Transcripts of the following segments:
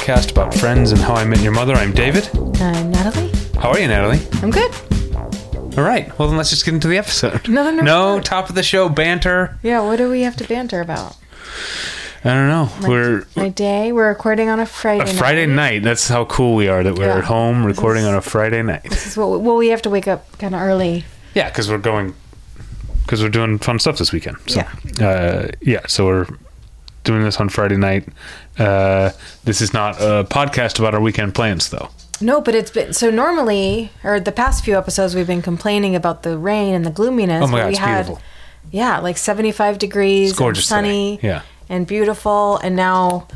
podcast about friends and how I met your mother. I'm David. I'm Natalie. How are you, Natalie? I'm good. All right. Well, then let's just get into the episode. No, no, no. No, top of the show banter. Yeah, what do we have to banter about? I don't know. My, we're my day. We're recording on a Friday. a Friday night. That's how cool we are that we're Yeah. at home recording is- on a Friday night. This is what. We, well, we have to wake up kind of early. Yeah, because we're going, because we're doing fun stuff this weekend. So, yeah. Uh, yeah. So we're doing this on Friday night. Uh, this is not a podcast about our weekend plans, though. No, but it's been so normally, or the past few episodes, we've been complaining about the rain and the gloominess. Oh my God, we it's had, beautiful. Yeah, like 75 degrees, It's gorgeous and sunny, today. Yeah. and beautiful, and now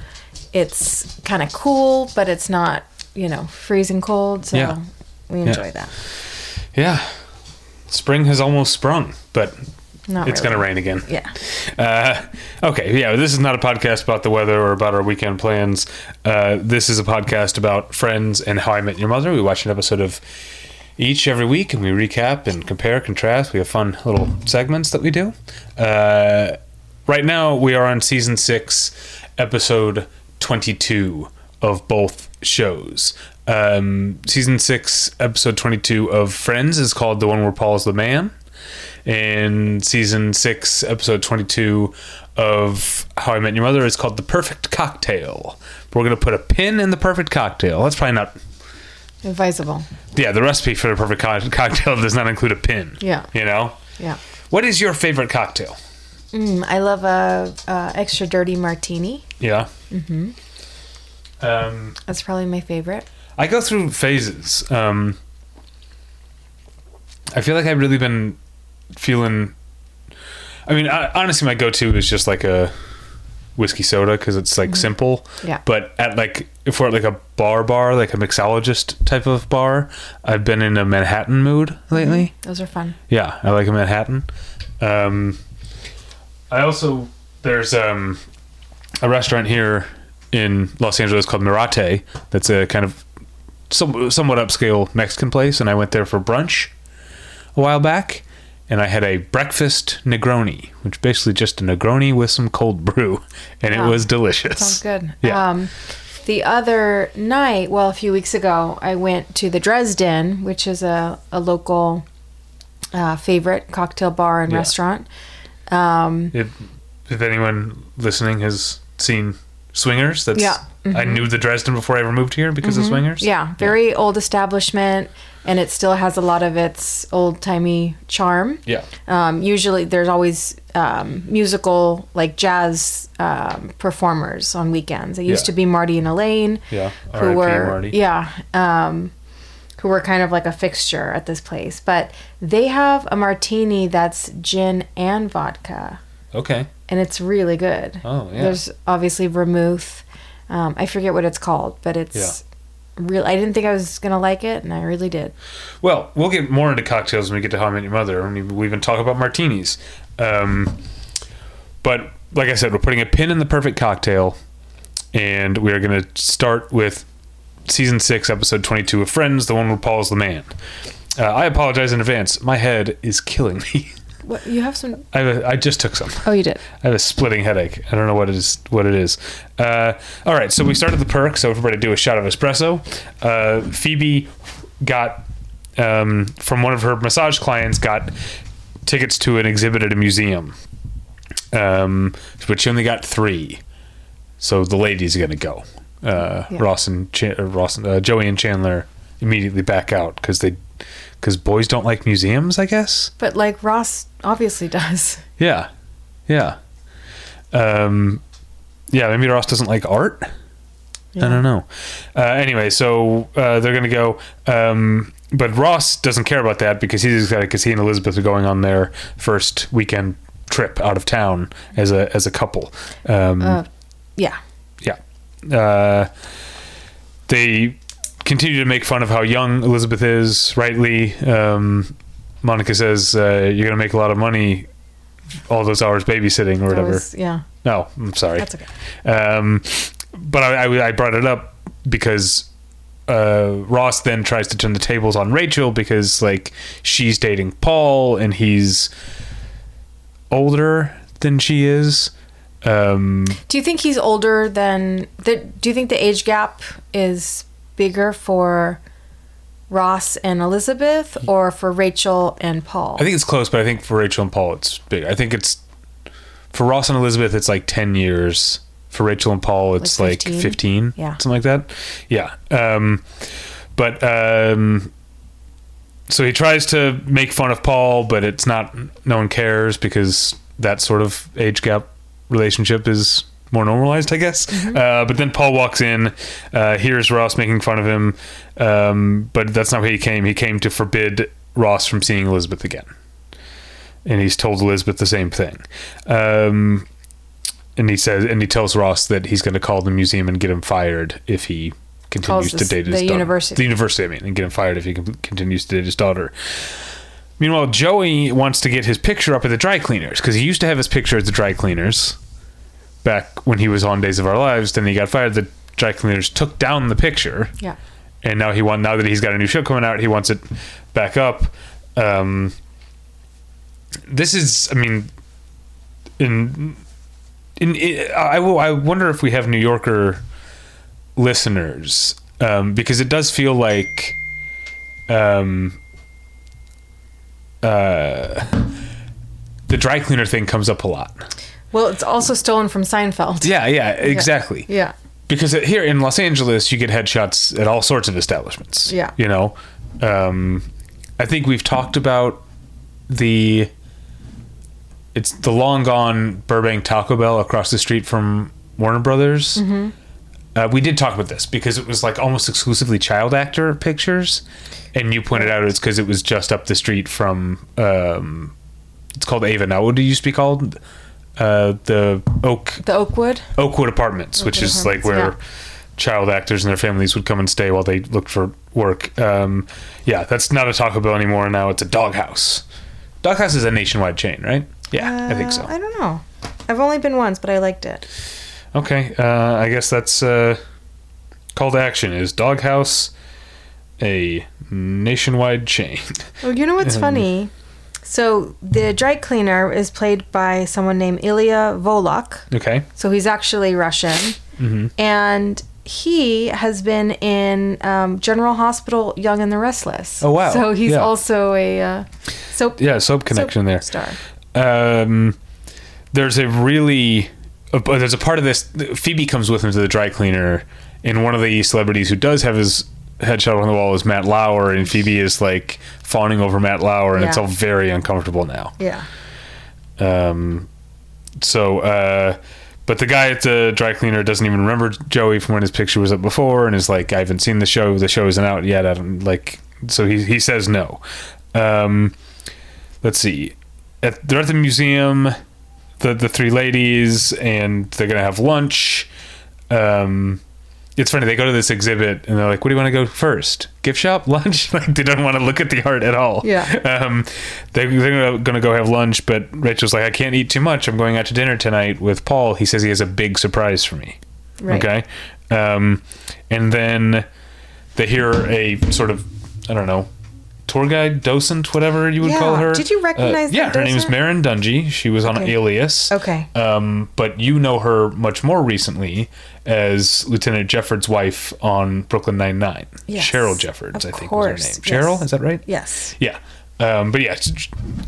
it's kind of cool, but it's not, you know, freezing cold. So Yeah. we enjoy that. Yeah. Spring has almost sprung, but Not it's really. going to rain again. Yeah. Uh, okay, yeah, this is not a podcast about the weather or about our weekend plans. Uh, this is a podcast about friends and how I met your mother. We watch an episode of each every week and we recap and compare, contrast. We have fun little segments that we do. Uh, right now, we are on season six, episode 22 of both shows. Um, season six, episode 22 of Friends is called The One Where Paul's the Man in season six, episode 22 of How I Met Your Mother is called The Perfect Cocktail. We're going to put a pin in the perfect cocktail. That's probably not, Advisable. yeah, the recipe for the perfect co- cocktail does not include a pin. Yeah. You know? Yeah. What is your favorite cocktail? Mm, I love a, a extra dirty martini. Yeah. Mm-hmm. Um, That's probably my favorite. I go through phases. Um, I feel like I've really been feeling. I mean, I, honestly, my go-to is just like a whiskey soda because it's like simple. Mm-hmm. Yeah. But at like, if we're at like a bar, bar, like a mixologist type of bar, I've been in a Manhattan mood lately. Those are fun. Yeah, I like a Manhattan. Um, I also there's um, a restaurant here in Los Angeles called Mirate. That's a kind of some, somewhat upscale Mexican place, and I went there for brunch a while back, and I had a breakfast Negroni, which basically just a Negroni with some cold brew, and it was delicious. Sounds good. Yeah. Um, the other night, well, a few weeks ago, I went to the Dresden, which is a, a local uh, favorite cocktail bar and Yeah. restaurant. Um, if, if anyone listening has seen Swingers, that's Yeah. Mm-hmm. I knew the Dresden before I ever moved here because of Swingers. yeah, very old establishment, and it still has a lot of its old timey charm. Yeah. Um, usually, there's always um, musical, like jazz um, performers on weekends. It used Yeah. to be Marty and Elaine, Yeah. who R.I.P. were Marty. yeah, um, who were kind of like a fixture at this place. But they have a martini that's gin and vodka, Okay. and it's really good. Oh, yeah. There's obviously vermouth. Um, I forget what it's called, but it's real. I didn't think I was gonna like it, and I really did. Well, we'll get more into cocktails when we get to How I Met Your Mother, and we even talk about martinis. Um, but like I said, we're putting a pin in the perfect cocktail, and we are to start with season six, episode twenty-two of Friends, the one where Paul's the man. Uh, I apologize in advance. My head is killing me. What you have some? I, have a, I just took some. Oh, you did. I have a splitting headache. I don't know what it is. What it is. Uh, all right, so we started the perk. So everybody do a shot of espresso. Uh, Phoebe got um, from one of her massage clients got tickets to an exhibit at a museum, um, but she only got three. So the ladies are gonna go. Uh, Yeah. Ross and Ch- uh, Ross, and, uh, Joey and Chandler immediately back out because they because boys don't like museums. I guess. But like Ross obviously does. Yeah, yeah, um, yeah. Maybe Ross doesn't like art. I don't know. Uh, anyway, so uh, they're gonna go, um, but Ross doesn't care about that because he's excited because he and Elizabeth are going on their first weekend trip out of town as a as a couple. Um, Uh, yeah. yeah. Uh, they continue to make fun of how young Elizabeth is, rightly. Um, Monica says, uh, You're going to make a lot of money all those hours babysitting or whatever. was- yeah. no, I'm sorry. That's okay. Um, but I, I, I brought it up because uh, Ross then tries to turn the tables on Rachel because like she's dating Paul and he's older than she is. Um, Do you think he's older than the? Do you think the age gap is bigger for Ross and Elizabeth, or for Rachel and Paul? I think it's close, but I think for Rachel and Paul, it's big. I think it's for Ross and Elizabeth, it's like ten years. For Rachel and Paul, it's Like like 15? fifteen, Yeah. something like that. Yeah, um, but um, so he tries to make fun of Paul, but it's not. No one cares because that sort of age gap relationship is more normalized, I guess. Uh, but then Paul walks in, uh, hears Ross making fun of him, um, but that's not how he came. He came to forbid Ross from seeing Elizabeth again, and he's told Elizabeth the same thing. Um, and he says, and he tells Ross that he's going to call the museum and get him fired if he continues to date his the daughter. university. The university, I mean, and get him fired if he continues to date his daughter. Meanwhile, Joey wants to get his picture up at the dry cleaners because he used to have his picture at the dry cleaners back when he was on Days of Our Lives. Then he got fired. The dry cleaners took down the picture, yeah. and now he want now that he's got a new show coming out, he wants it back up. Um, this is, I mean, in in, in I will. I wonder if we have New Yorker listeners um, because it does feel like um, uh, the dry cleaner thing comes up a lot. Well, it's also stolen from Seinfeld. Yeah, yeah, exactly. Yeah. Because here in Los Angeles, you get headshots at all sorts of establishments. Yeah. You know, um, I think we've talked about the. It's the long gone Burbank Taco Bell across the street from Warner Brothers. Mm-hmm. Uh, we did talk about this because it was like almost exclusively child actor pictures, and you pointed out it's because it was just up the street from. Um, it's called Ava. Now, what do you used to be called? Uh, the Oak The Oakwood. Oakwood Apartments, which Oakwood is like Apartments, where child actors and their families would come and stay while they looked for work. Um, yeah, that's not a Taco Bell anymore. Now it's a Doghouse. Doghouse is a nationwide chain, right? Yeah, I think so. Uh, I don't know. I've only been once, but I liked it. Okay, uh, I guess that's uh, call to action is Doghouse a nationwide chain? Well, you know what's Um, funny? So the dry cleaner is played by someone named Ilia Volok. Okay. So he's actually Russian, Mm-hmm. and he has been in um, General Hospital, Young and the Restless. Oh, wow. So he's Yeah. also a uh, soap Yeah, soap connection there. star. um, there's a really uh, there's a part of this phoebe comes with him to the dry cleaner and one of the celebrities who does have his headshot on the wall is matt lauer and phoebe is like fawning over matt lauer and it's all very uncomfortable now. Yeah. um, so uh, but the guy at the dry cleaner doesn't even remember joey from when his picture was up before and is like i haven't seen the show. The show isn't out yet. I don't like so he, he says no. Um, let's see. At, they're at the museum the the three ladies and they're gonna have lunch. Um it's funny they go to this exhibit and they're like what do you want to go first? Gift shop? Lunch? Like they don't want to look at the art at all. Yeah. um they, they're gonna go have lunch but rachel's like i can't eat too much. I'm going out to dinner tonight with paul. He says he has a big surprise for me. Right. okay? Um and then they hear a sort of i don't know tour guide docent whatever you would Yeah. call her Did you recognize uh, yeah her name's docent? Merrin Dungey she was on Okay. alias Okay. um, but you know her much more recently as Lieutenant Jefford's wife on Brooklyn Nine Nine. Yes. Cheryl Jeffords, Of I think course, was her name. Cheryl, yes. is that right? Yes. Yeah. Um, but yeah,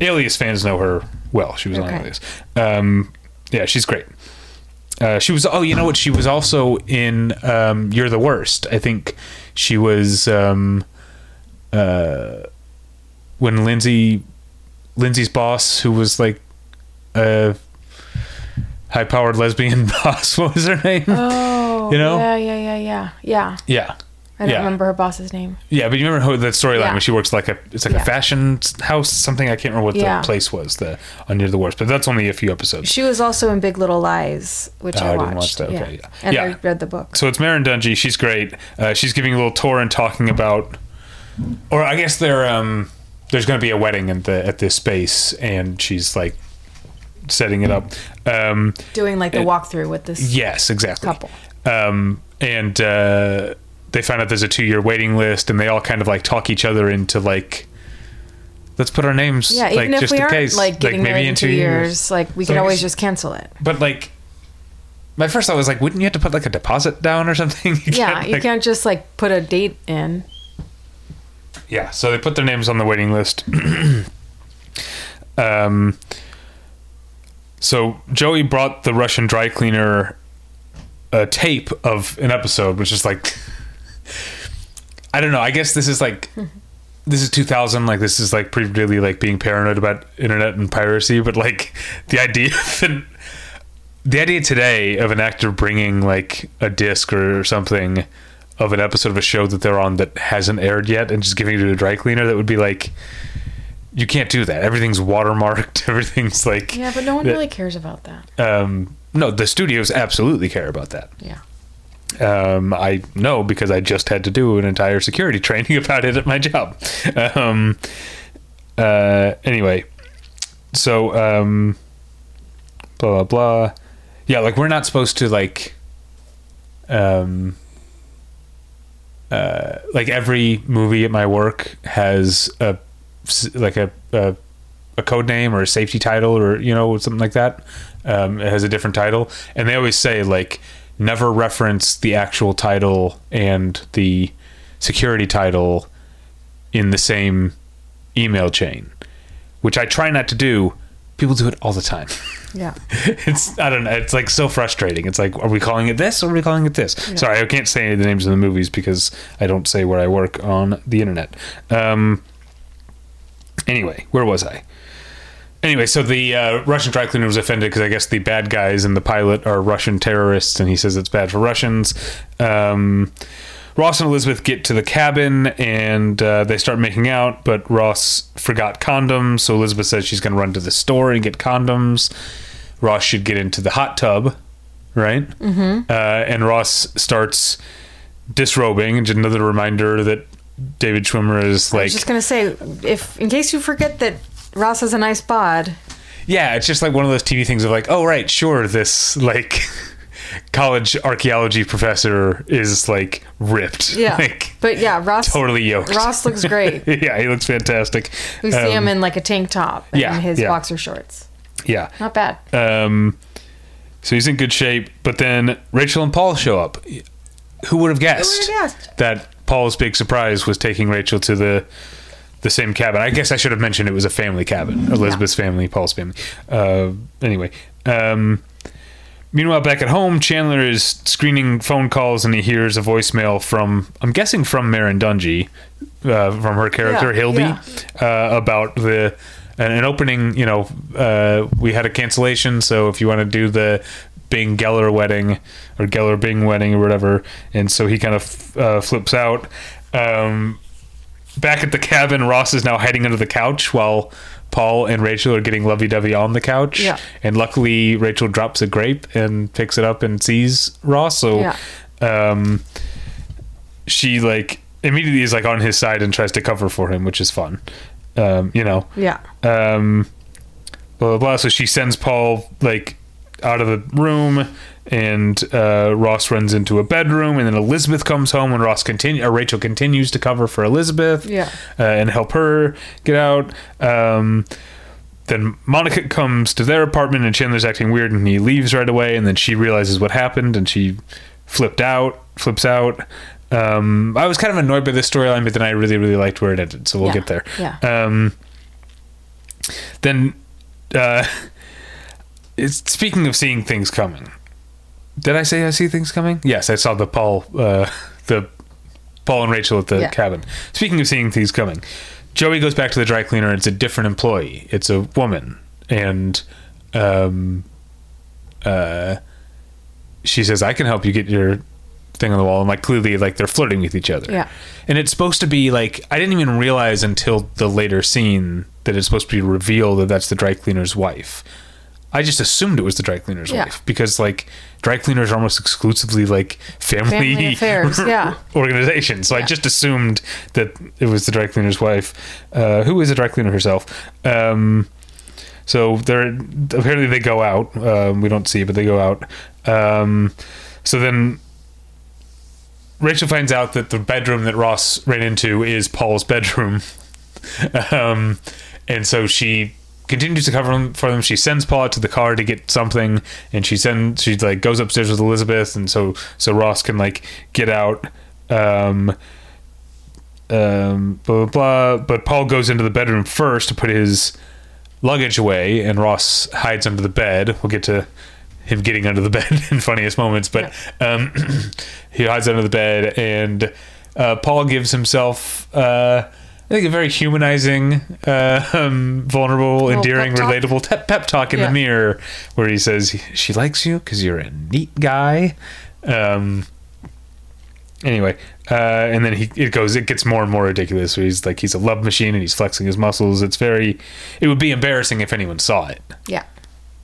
Alias fans know her well. She was on Alias. Um, yeah, she's great. Uh, she was. Oh, you know what? She was also in um, "You're the Worst." I think she was um, uh, when Lindsay, Lindsay's boss, who was like a high-powered lesbian boss. What was her name? Oh. You know? Yeah, yeah, yeah, yeah, yeah. yeah, I don't Yeah. remember her boss's name. yeah. But you remember how that storyline Yeah. when she works like a it's like Yeah. a fashion house something. I can't remember what the place was. The on You're the Worst, but that's only a few episodes. She was also in Big Little Lies, which Oh, I I watched. didn't watch that. Okay, yeah. And Yeah. I read the book. So it's Merrin Dungey. She's great. Uh, she's giving a little tour and talking about, or I guess they're um, there's going to be a wedding at the at this space, and she's like setting it up. Um, Doing like the it- walkthrough with this yes, exactly. couple. Um, and uh, they find out there's a two year waiting list, and they all kind of like talk each other into like. Let's put our names, Yeah, like even if just we in aren't case, like getting maybe married in two years, like we So could always just cancel it. But like, my first thought was like, wouldn't you have to put like a deposit down or something? You Yeah, can't, you can't just like put a date in. Yeah, so they put their names on the waiting list. um, so Joey brought the Russian dry cleaner a tape of an episode, which is like, I don't know. I guess this is like, this is 2000. Like this is like pretty really like being paranoid about internet and piracy. But like the idea of an, the idea today of an actor bringing like a disc or something of an episode of a show that they're on that hasn't aired yet and just giving it to a dry cleaner that would be like you can't do that everything's watermarked everything's like Yeah, but no one really cares about that. um no the studios absolutely care about that Yeah. um, I know because I just had to do an entire security training about it at my job. Um, uh, anyway, so um, blah blah blah. Yeah, like we're not supposed to like, um, uh, like every movie at my work has a like a, a a code name or a safety title or you know something like that. Um, it has a different title, and they always say like never reference the actual title and the security title in the same email chain, which I try not to do. People do it all the time. Yeah. it's I don't know. It's like so frustrating. It's like, are we calling it this or are we calling it this? Sorry, I can't say any of the names of the movies because I don't say where I work on the internet. Um. Anyway, where was I? Anyway, so the uh, Russian dry cleaner was offended because I guess the bad guys in the pilot are Russian terrorists, and he says it's bad for Russians. Um, Ross and Elizabeth get to the cabin and uh, they start making out, but Ross forgot condoms, so Elizabeth says she's going to run to the store and get condoms. Ross should get into the hot tub, right? Mm-hmm. Uh, and Ross starts disrobing, and just another reminder that David Schwimmer is like. I was just gonna say, if in case you forget that Ross has a nice bod, Yeah, it's just like one of those TV things of like, oh right, sure, this like college archaeology professor is like ripped. yeah. like but yeah, Ross totally yoked. Ross looks great. yeah, he looks fantastic. We see Um, him in like a tank top and yeah, his yeah. boxer shorts. Yeah. Not bad. Um, so he's in good shape, but then Rachel and Paul show up. Who would have guessed, guessed? that Paul's big surprise was taking Rachel to the the same cabin? I guess I should have mentioned it was a family cabin. Elizabeth's family, Paul's family. Uh, anyway, um, meanwhile, back at home, Chandler is screening phone calls and he hears a voicemail from, I'm guessing from Merrin Dungey, uh, from her character Yeah, Hildy, yeah. uh, about the an, an opening. You know, uh, we had a cancellation, so if you want to do the Bing Geller wedding or Geller Bing wedding or whatever, and so he kind of uh, flips out. Um, back at the cabin, Ross is now hiding under the couch while Paul and Rachel are getting lovey dovey on the couch. Yeah. And luckily, Rachel drops a grape and picks it up and sees Ross. So, Yeah. um, she like immediately is like on his side and tries to cover for him, which is fun. Um, you know, Yeah. um, blah blah blah. So she sends Paul like out of the room, and uh, Ross runs into a bedroom, and then Elizabeth comes home, and Ross continue or Rachel continues to cover for Elizabeth, Yeah. uh, and help her get out. Um, then Monica comes to their apartment, and Chandler's acting weird, and he leaves right away. And then she realizes what happened, and she flipped out, flips out. Um, I was kind of annoyed by this storyline, but then I really, really liked where it ended. So we'll Yeah. get there. Yeah. Um, then, uh, it's, speaking of seeing things coming, did I say I see things coming? Yes, I saw the Paul, uh, the Paul and Rachel at the Yeah. cabin. Speaking of seeing things coming, Joey goes back to the dry cleaner. and It's a different employee. It's a woman, and um, uh, she says, "I can help you get your thing on the wall." And like clearly, like they're flirting with each other. Yeah. And it's supposed to be like I didn't even realize until the later scene that it's supposed to be revealed that that's the dry cleaner's wife. I just assumed it was the dry cleaner's Yeah. wife because like dry cleaners are almost exclusively like family, Family affairs, yeah. organizations. So I just assumed that it was the dry cleaner's wife, uh, who is a dry cleaner herself. Um, so they're apparently they go out. Um, we don't see, but they go out. Um, so then Rachel finds out that the bedroom that Ross ran into is Paul's bedroom. um, and so she continues to cover them for them. She sends Paul to the car to get something, and she sends she like goes upstairs with Elizabeth, and so so Ross can like get out. Um, um, blah, blah blah. But Paul goes into the bedroom first to put his luggage away, and Ross hides under the bed. We'll get to him getting under the bed in funniest moments, but um, he hides under the bed, and uh, Paul gives himself. Uh, I think a very humanizing, uh, um, vulnerable, endearing, pep relatable te- pep talk in Yeah. the mirror, where he says she likes you because you're a neat guy. Um, anyway, uh, and then he it goes, it gets more and more ridiculous. Where he's like he's a love machine and he's flexing his muscles. It's very, it would be embarrassing if anyone saw it, Yeah.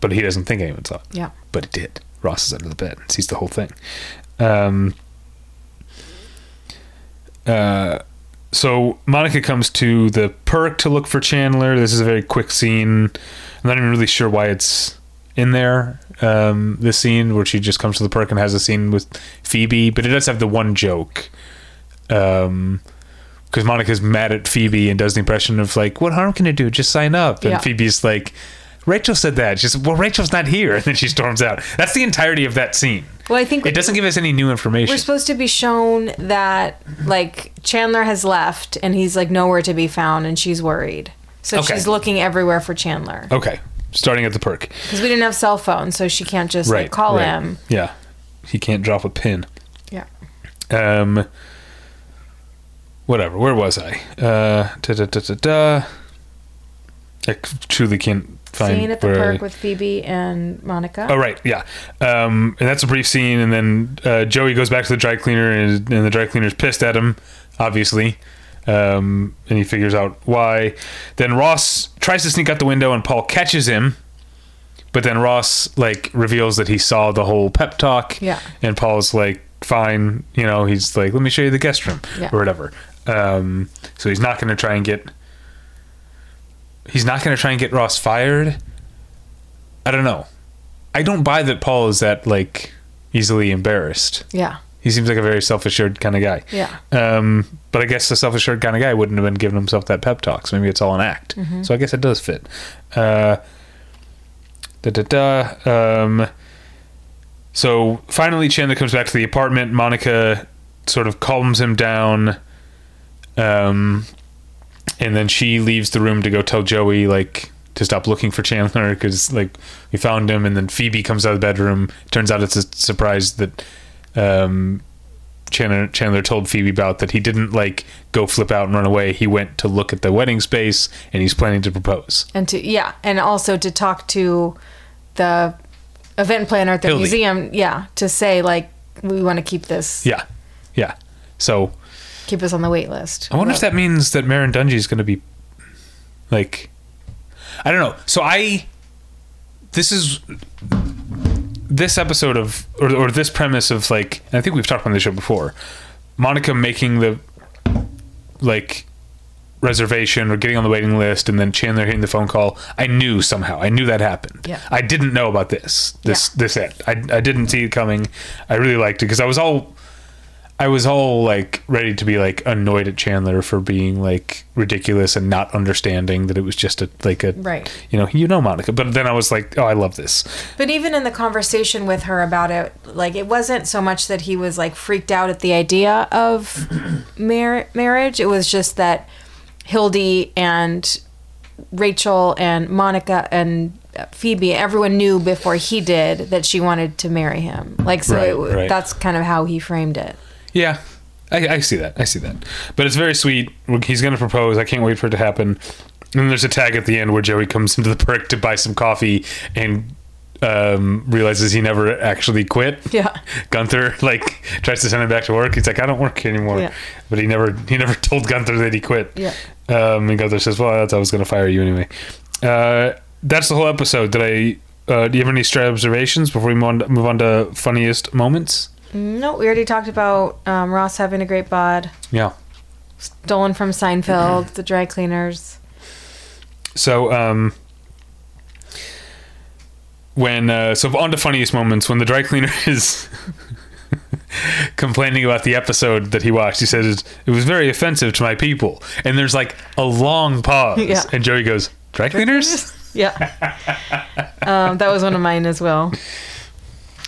but he doesn't think anyone saw it Yeah. but it did. Ross is under the bed, and sees the whole thing. Um, uh, so Monica comes to the perk to look for Chandler. This is a very quick scene. I'm not even really sure why it's in there. Um, this scene where she just comes to the perk and has a scene with Phoebe, but it does have the one joke. Um, because Monica's mad at Phoebe and does the impression of like, "What harm can it do? Just sign up." And Yeah. Phoebe's like, "Rachel said that." She said, well, Rachel's not here, and then she storms out. That's the entirety of that scene. Well, I think It doesn't give us any new information. we're supposed to be shown that like Chandler has left and he's like nowhere to be found and she's worried. So Okay. she's looking everywhere for Chandler okay, starting at the perk. because we didn't have cell phones, so she can't just Right. like call right. him. Yeah, he can't drop a pin. Yeah. Um. Whatever. Where was I? Uh. Da da da da da. I truly can't find Scene at the park I- with Phoebe and Monica. Oh right, yeah. Um, and that's a brief scene, and then uh, Joey goes back to the dry cleaner, and, and the dry cleaner's pissed at him, obviously. Um, and he figures out why. Then Ross tries to sneak out the window, and Paul catches him. But then Ross like reveals that he saw the whole pep talk. Yeah. And Paul's like, "Fine," you know. He's like, "Let me show you the guest room," Yeah. or whatever. Um, so he's not going to try and get. He's not going to try and get Ross fired. I don't know. I don't buy that Paul is that like easily embarrassed. Yeah. He seems like a very self-assured kind of guy. Yeah. Um, but I guess a self-assured kind of guy wouldn't have been giving himself that pep talk. So maybe it's all an act. Mm-hmm. So I guess it does fit. Uh, da da da. Um, so finally, Chandler comes back to the apartment. Monica sort of calms him down. Um, and then she leaves the room to go tell Joey like to stop looking for Chandler because like we found him. And then Phoebe comes out of the bedroom. Turns out it's a surprise that um, Chandler Chandler told Phoebe about that he didn't like go flip out and run away. He went to look at the wedding space and he's planning to propose. And to yeah, and also to talk to the event planner at the Hildy. museum, yeah, to say like we want to keep this Yeah, yeah. So keep us on the wait list. I wonder if that means that Merrin Dungey is going to be like I don't know. So I this is this episode of or, or this premise of like and I think we've talked about this show before. Monica making the like reservation or getting on the waiting list and then Chandler hitting the phone call. I knew somehow. I knew that happened. Yeah. I didn't know about this. This Yeah. this end. I I didn't see it coming. I really liked it because I was all I was all like ready to be like annoyed at Chandler for being like ridiculous and not understanding that it was just a like a Right. you know you know Monica but then I was like oh I love this But even in the conversation with her about it, like it wasn't so much that he was like freaked out at the idea of mar- marriage. It was just that Hildy and Rachel and Monica and Phoebe, everyone knew before he did that she wanted to marry him. Like so, Right, it, right. that's kind of how he framed it. Yeah I, I see that I see that but it's very sweet he's gonna propose I can't wait for it to happen and then there's a tag at the end where Joey comes into the perk to buy some coffee and um, realizes he never actually quit Yeah. Gunther like tries to send him back to work. He's like, I don't work anymore. Yeah. But he never he never told Gunther that he quit. Yeah. Um, and Gunther says, Well, I thought I was going to fire you anyway. Uh, that's the whole episode. Did I? Uh, do you have any stray observations before we to, move on to funniest moments? No, we already talked about um, Ross having a great bod, Yeah. stolen from Seinfeld, the dry cleaners. So um, when uh, so on to funniest moments when the dry cleaner is complaining about the episode that he watched, he says it was very offensive to my people, and there's like a long pause, Yeah. and Joey goes, "Dry cleaners." Yeah. um, that was one of mine as well.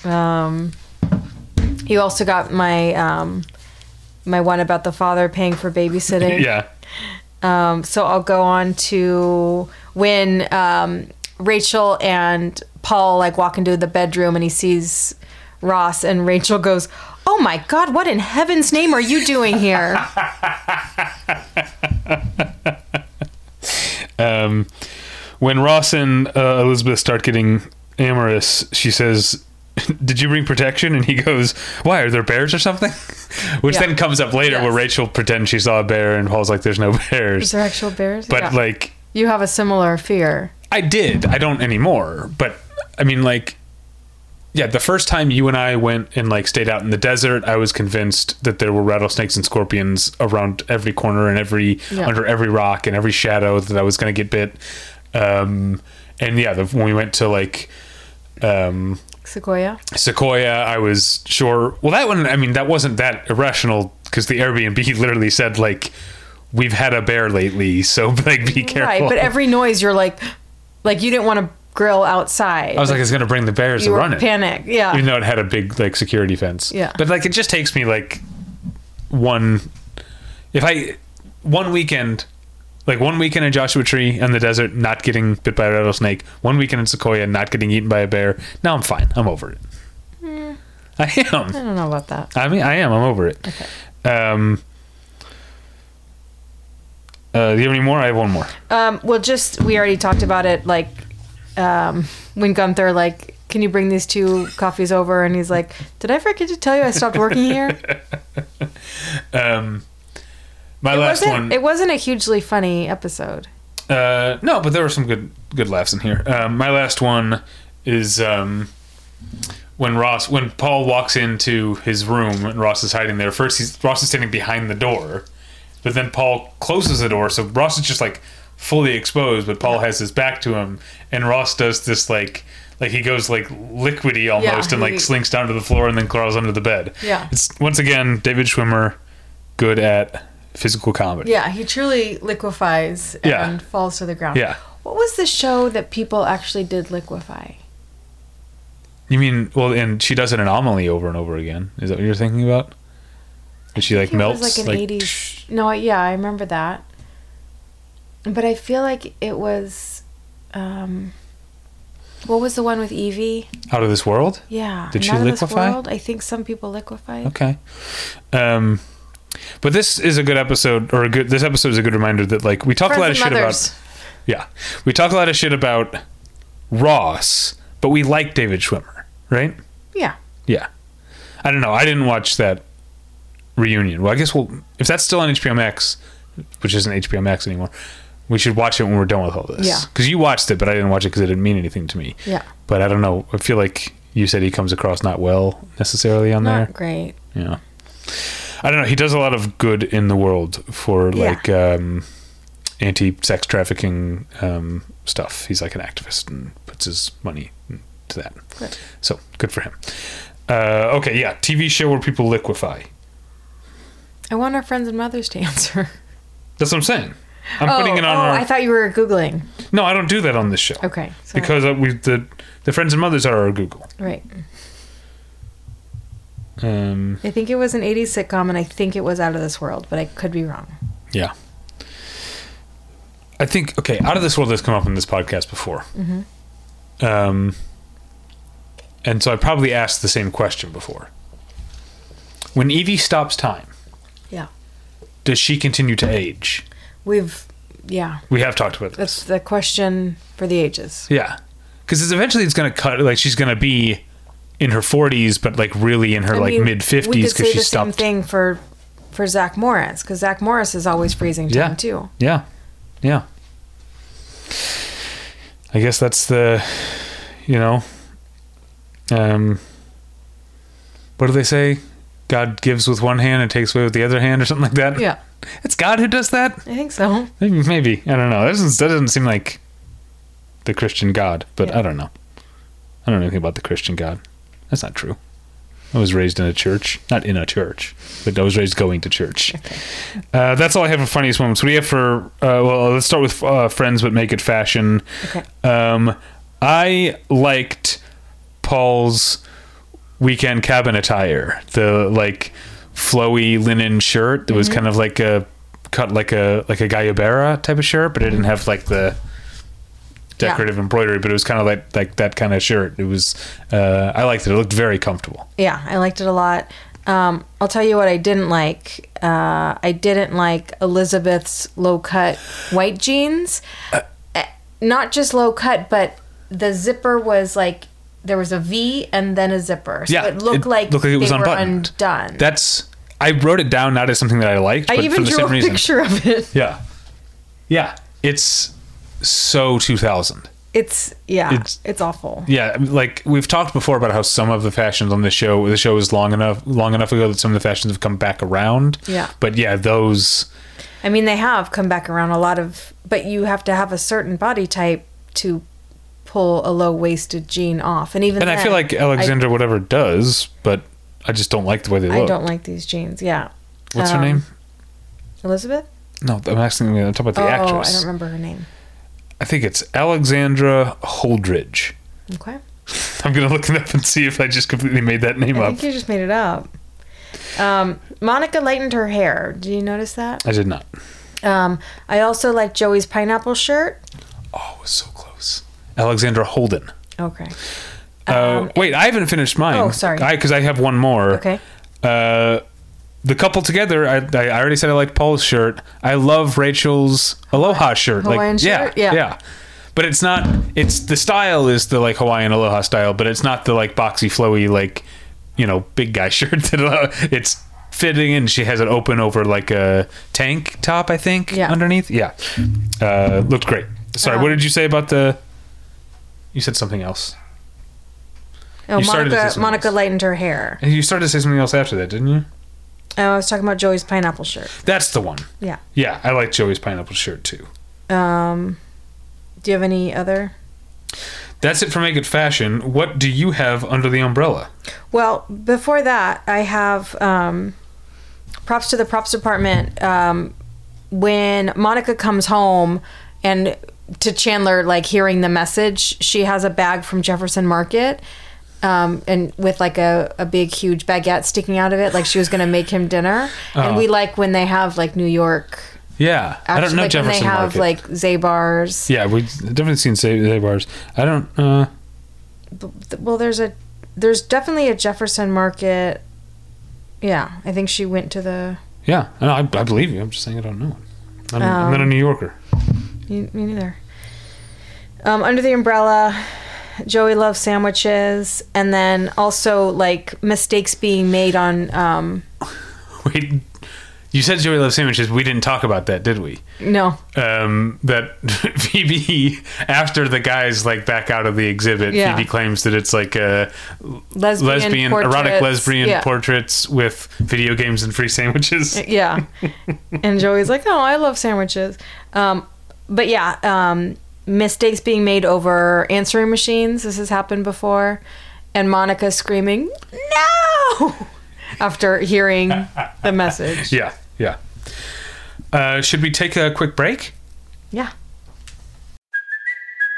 Um, you also got my um, my one about the father paying for babysitting. yeah. Um, so I'll go on to when um, Rachel and Paul like walk into the bedroom and he sees Ross and Rachel goes, "Oh my God, what in heaven's name are you doing here?" Um, when Ross and uh, Elizabeth start getting amorous, she says, "Did you bring protection?" And he goes, "Why are there bears or something?" Which Yeah. then comes up later, where Rachel pretends she saw a bear, and Paul's like, "There's no bears. Is bears." there actual bears? But Yeah. like, you have a similar fear. I did. I don't anymore. But I mean, like, yeah, the first time you and I went and like stayed out in the desert, I was convinced that there were rattlesnakes and scorpions around every corner and every Yeah. under every rock and every shadow that I was going to get bit. Um, and yeah, the, when we went to like um, Sequoia. Sequoia, I was sure. Well, that one, I mean, that wasn't that irrational because the Airbnb literally said like. We've had a bear lately, so like be careful. Right, but every noise you're like, like you didn't want to grill outside. I was like, it's gonna bring the bears to run it. panic. Yeah. even though it had a big like security fence. Yeah. But like it just takes me like one if I one weekend like one weekend in Joshua Tree in the desert not getting bit by a rattlesnake, one weekend in Sequoia not getting eaten by a bear. Now I'm fine. I'm over it. Hmm. I am. I don't know about that. I mean I am. I'm over it. Um uh, do you have any more? I have one more. Um, well, just we already talked about it. Like um, when Gunther like, can you bring these two coffees over? And he's like, Did I forget to tell you I stopped working here? Um, my It last wasn't. one. It wasn't a hugely funny episode. Uh, no, but there were some good good laughs in here. Um, my last one is um, when Ross when Paul walks into his room and Ross is hiding there. First, he's Ross is standing behind the door, but then Paul closes the door, so Ross is just like fully exposed, but Paul has his back to him, and Ross does this like. Like he goes like liquidy almost and like he- slinks down to the floor and then crawls under the bed. Yeah. It's once again David Schwimmer, good at physical comedy. Yeah, he truly liquefies and Yeah. falls to the ground. Yeah. What was the show that people actually did liquefy? You mean well, and she does an anomaly over and over again. Is that what you're thinking about? And she like It melts was like an '80s. No, yeah, I remember that. But I feel like it was. Um, what was the one with Evie? out of this world. Yeah. Did she Not of This liquefy? I think some people liquefy. Okay. Um, but this is a good episode, or a good. This episode is a good reminder that like we talk a lot of shit and about. Yeah, we talk a lot of shit about Ross, but we like David Schwimmer, right? Yeah. Yeah. I don't know. I didn't watch that reunion. Well, I guess we'll if that's still on HBO Max, which isn't HBO Max anymore. We should watch it when we're done with all this. Yeah. Because you watched it, but I didn't watch it because it didn't mean anything to me. Yeah. But I don't know. I feel like you said he comes across not well necessarily on Not there. great. Yeah. I don't know. He does a lot of good in the world for Yeah. like um, anti-sex trafficking um, stuff. He's like an activist and puts his money to that. Good. So good for him. Uh, okay, yeah, TV show where people liquefy. I want our friends and mothers to answer. That's what I'm saying. I'm oh, putting it on oh, our. I thought you were googling. no, I don't do that on this show. Okay. sorry. Because uh, we the the friends and mothers are our Google. right. Um, I think it was an '80s sitcom, and I think it was Out of This World, but I could be wrong. yeah. I think okay. Out of this world has come up in this podcast before. Mm-hmm. Um, and so I probably asked the same question before. When Evie stops time, Yeah. does she continue to age? We've, yeah. We have talked about this. That's the question for the ages. Yeah, because eventually it's going to cut. Like she's going to be in her forties, but like really in her I like mid We fifties could say because she the same thing for for Zach Morris because Zach Morris is always freezing time Yeah. too. Yeah, yeah. I guess that's the, you know, um, what do they say? God gives with one hand and takes away with the other hand, or something like that. Yeah, it's God who does that. I think so. Maybe, maybe I don't know. That doesn't that doesn't seem like the Christian God, but Yeah. I don't know. I don't know anything about the Christian God. That's not true. I was raised in a church, not in a church, but I was raised going to church. Uh, that's all I have for funniest moments. What do you have for? Uh, well, let's start with uh, friends, but make it fashion. Okay. Um, I liked Paul's weekend cabin attire, the like flowy linen shirt that was Mm-hmm. kind of like a cut like a like a guayabera type of shirt, but it didn't have like the decorative embroidery, but it was kind of like like that kind of shirt. It was uh, I liked it. It looked very comfortable. Yeah, I liked it a lot. Um, I'll tell you what I didn't like. Uh, I didn't like Elizabeth's low cut white jeans. Uh, Eh, Not just low cut, but the zipper was like there was a V and then a zipper. So Yeah, it looked it like looked like it was unbuttoned. undone. That's I wrote it down not as something that I liked, I but even for the drew a reason. picture of it. Yeah, yeah, it's so 2000. It's yeah, It's- it's, awful. Yeah, like we've talked before about how some of the fashions on the show, the show is long enough, long enough ago that some of the fashions have come back around. Yeah. but yeah, those. I mean, they have come back around a lot of, but you have to have a certain body type to pull a low waisted jean off, and even And I feel like Alexandra, whatever does, but I just don't like the way they look. I don't like these jeans. Yeah, What's her um, name? Elizabeth. No, I'm asking. I'm talking about the oh, actress. I don't remember her name. I think it's Alexandra Holdridge. Okay, I'm gonna look it up and see if I just completely made that name up. I up. think you just made it up. Um, Monica lightened her hair. Did you notice that? I did not. Um, I also like Joey's pineapple shirt. Oh, it was so close. Alexandra Holden. Okay. Uh, Um, wait, I haven't finished mine. Oh, sorry. Because I, have one more. Okay. Uh, the couple together. I, I already said I liked Paul's shirt. I love Rachel's Aloha shirt. Hawaiian like, shirt? Yeah, Yeah. yeah. But it's not. It's the style is the like Hawaiian Aloha style, but it's not the like boxy, flowy, like you know, big guy shirt. That uh, it's fitting, and she has it open over like a tank top. I think. Yeah. Underneath. Yeah. Uh, looked great. Sorry. Um, what did you say about the? You said something else. Oh, You started to say Monica Monica else. lightened her hair. And You started to say something else after that, didn't you? I was talking about Joey's pineapple shirt. That's the one. Yeah. Yeah, I like Joey's pineapple shirt too. Um, do you have any other? That's it for Make It Fashion. What do you have under the umbrella? Well, before that, I have um, props to the props department. Um, when Monica comes home and to Chandler, like hearing the message, she has a bag from Jefferson Market. Um, and with like a, a big huge baguette sticking out of it, like she was gonna make him dinner. And Oh. we like when they have like New York. Yeah, I don't know like Jefferson when they have Market. like Zabar's. yeah, we've definitely seen Say Say bars. I don't. uh Well, there's a there's definitely a Jefferson Market. Yeah, I think she went to the. Yeah, no, I, I believe you. I'm just saying I don't know. I'm, I'm not a Um, New Yorker. Me, me neither. Um, under the umbrella, Joey loves sandwiches, and then also like mistakes being made on. Um, Wait, you said Joey loves sandwiches. We didn't talk about that, did we? no, um, that Phoebe, after the guys like back out of the exhibit, Yeah. Phoebe claims that it's like a lesbian, lesbian, erotic lesbian Yeah. portraits with video games and free sandwiches. Yeah, and Joey's like, "Oh, I love sandwiches." Um, but yeah, um, mistakes being made over answering machines. This has happened before, and Monica screaming, "No!" after hearing the message. Yeah, yeah. Uh, should we take a quick break? Yeah.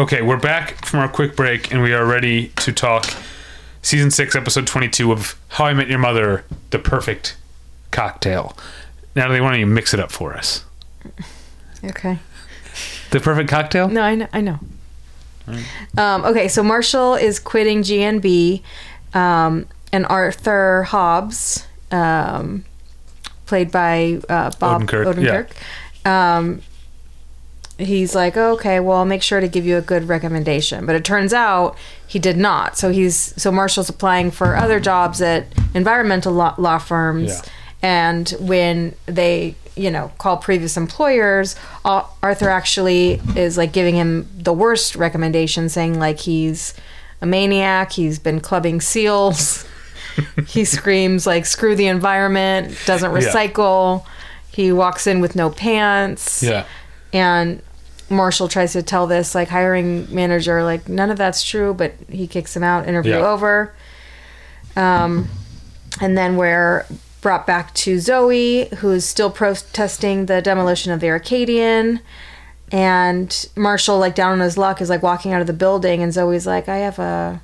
Okay, we're back from our quick break, and we are ready to talk season six, episode twenty-two of How I Met Your Mother: The Perfect Cocktail. Natalie, why don't you mix it up for us? Okay. The Perfect Cocktail. No, I know. I know. Um, okay, so Marshall is quitting GNB, um, and Arthur Hobbs, um, played by uh, Bob Odenkirk, Odenkirk, um, he's like, okay, well, I'll make sure to give you a good recommendation. But it turns out he did not. So he's so Marshall's applying for other jobs at environmental law, law firms, Yeah. and when they you know call previous employers, Ar- Arthur actually is like giving him the worst recommendation, saying like he's a maniac, he's been clubbing seals. he screams like screw the environment, doesn't Yeah. recycle. He walks in with no pants Yeah. and Marshall tries to tell this like hiring manager like none of that's true, but he kicks him out. Interview Yeah. over. Um, and then we're brought back to Zoey, who's still protesting the demolition of the Arcadian. And Marshall, like down on his luck, is like walking out of the building, and Zoey's like, "I have a,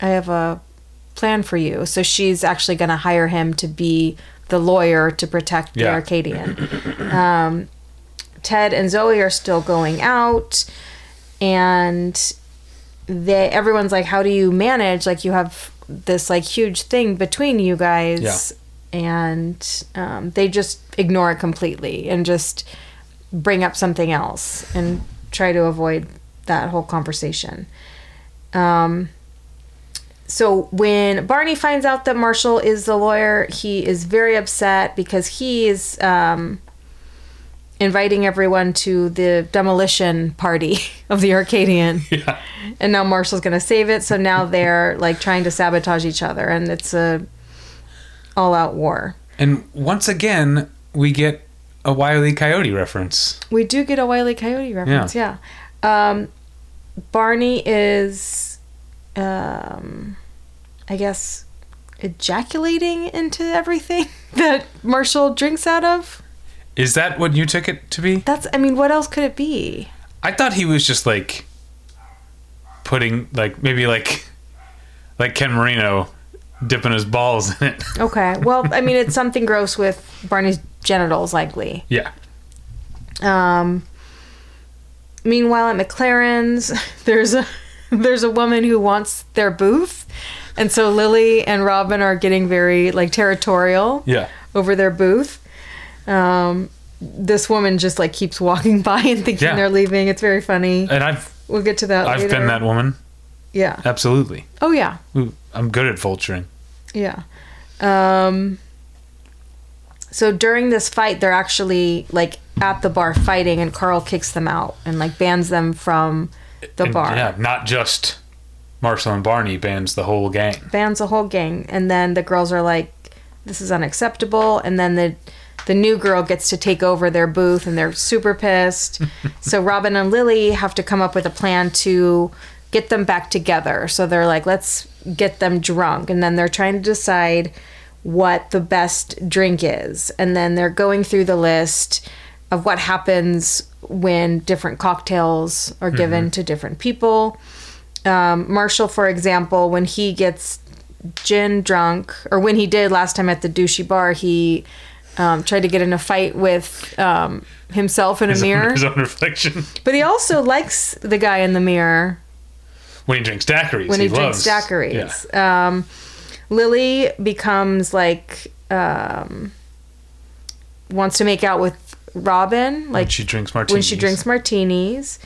I have a plan for you." So she's actually going to hire him to be the lawyer to protect the Yeah. Arcadian. Um, Ted and Zoey are still going out, and they everyone's like, "How do you manage? Like you have this like huge thing between you guys." Yeah. And um, they just ignore it completely and just bring up something else and try to avoid that whole conversation. Um, so when Barney finds out that Marshall is the lawyer, he is very upset because he is um, inviting everyone to the demolition party of the Arcadian. Yeah. And now Marshall's going to save it. So now they're like trying to sabotage each other, and it's a all-out war. And once again, we get a Wile E. Coyote reference. We do get a Wile E. Coyote reference, yeah. Um, Barney is, um, I guess, ejaculating into everything that Marshall drinks out of. Is that what you took it to be? That's, I mean, what else could it be? I thought he was just like putting like maybe like like Ken Marino dipping his balls in it. Okay, well, I mean, it's something gross with Barney's genitals, likely. Yeah. Um, meanwhile, at McLaren's, there's a there's a woman who wants their booth, and so Lily and Robin are getting very like territorial Yeah. over their booth. Um, this woman just like keeps walking by and thinking Yeah. they're leaving. It's very funny. And I've We'll get to that. I've later. been that woman. Yeah. Absolutely. Oh yeah. I'm good at vulturing. Yeah. Um, so during this fight, they're actually like at the bar fighting, and Carl kicks them out and like bans them from the And, bar. Yeah, not just Marshall and Barney bans the whole gang. Bans the whole gang, and then the girls are like, "This is unacceptable." And then the the new girl gets to take over their booth, and they're super pissed. so Robin and Lily have to come up with a plan to get them back together. So they're like, "Let's get them drunk," and then they're trying to decide what the best drink is. And then they're going through the list of what happens when different cocktails are given to different people. Um, Marshall, for example, when he gets gin drunk, or when he did last time at the douchey bar, he um, tried to get in a fight with um, himself in a His mirror. own, his own reflection. But he also likes the guy in the mirror When he drinks daiquiris, when he, drinks loves- daiquiris. Yeah. Um, Lily becomes like um, wants to make out with Robin, When like she drinks martinis. when she drinks martinis.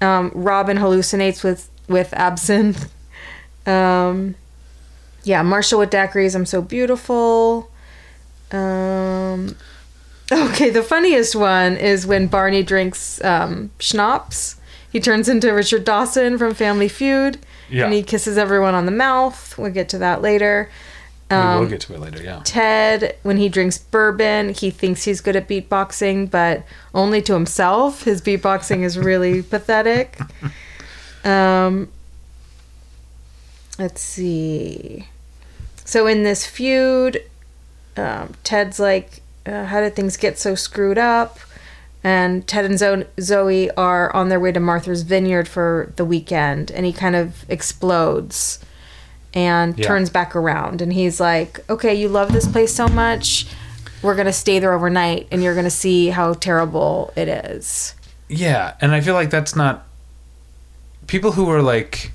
Um, Robin hallucinates with with absinthe. Um, yeah, Marshall with daiquiris. I'm so beautiful. Um, okay, the funniest one is when Barney drinks um, schnapps. He turns into Richard Dawson from Family Feud, Yeah. and he kisses everyone on the mouth. We'll get to that later. we will um, get to it later, yeah. Ted, when he drinks bourbon, he thinks he's good at beatboxing, but only to himself. His beatboxing is really pathetic. Um, let's see. So in this feud, um, Ted's like, uh, "How did things get so screwed up?" And Ted and Zo- Zoey are on their way to Martha's Vineyard for the weekend, and he kind of explodes and Yeah. turns back around and he's like okay you love this place so much we're gonna stay there overnight and you're gonna see how terrible it is Yeah, and I feel like that's not people who are like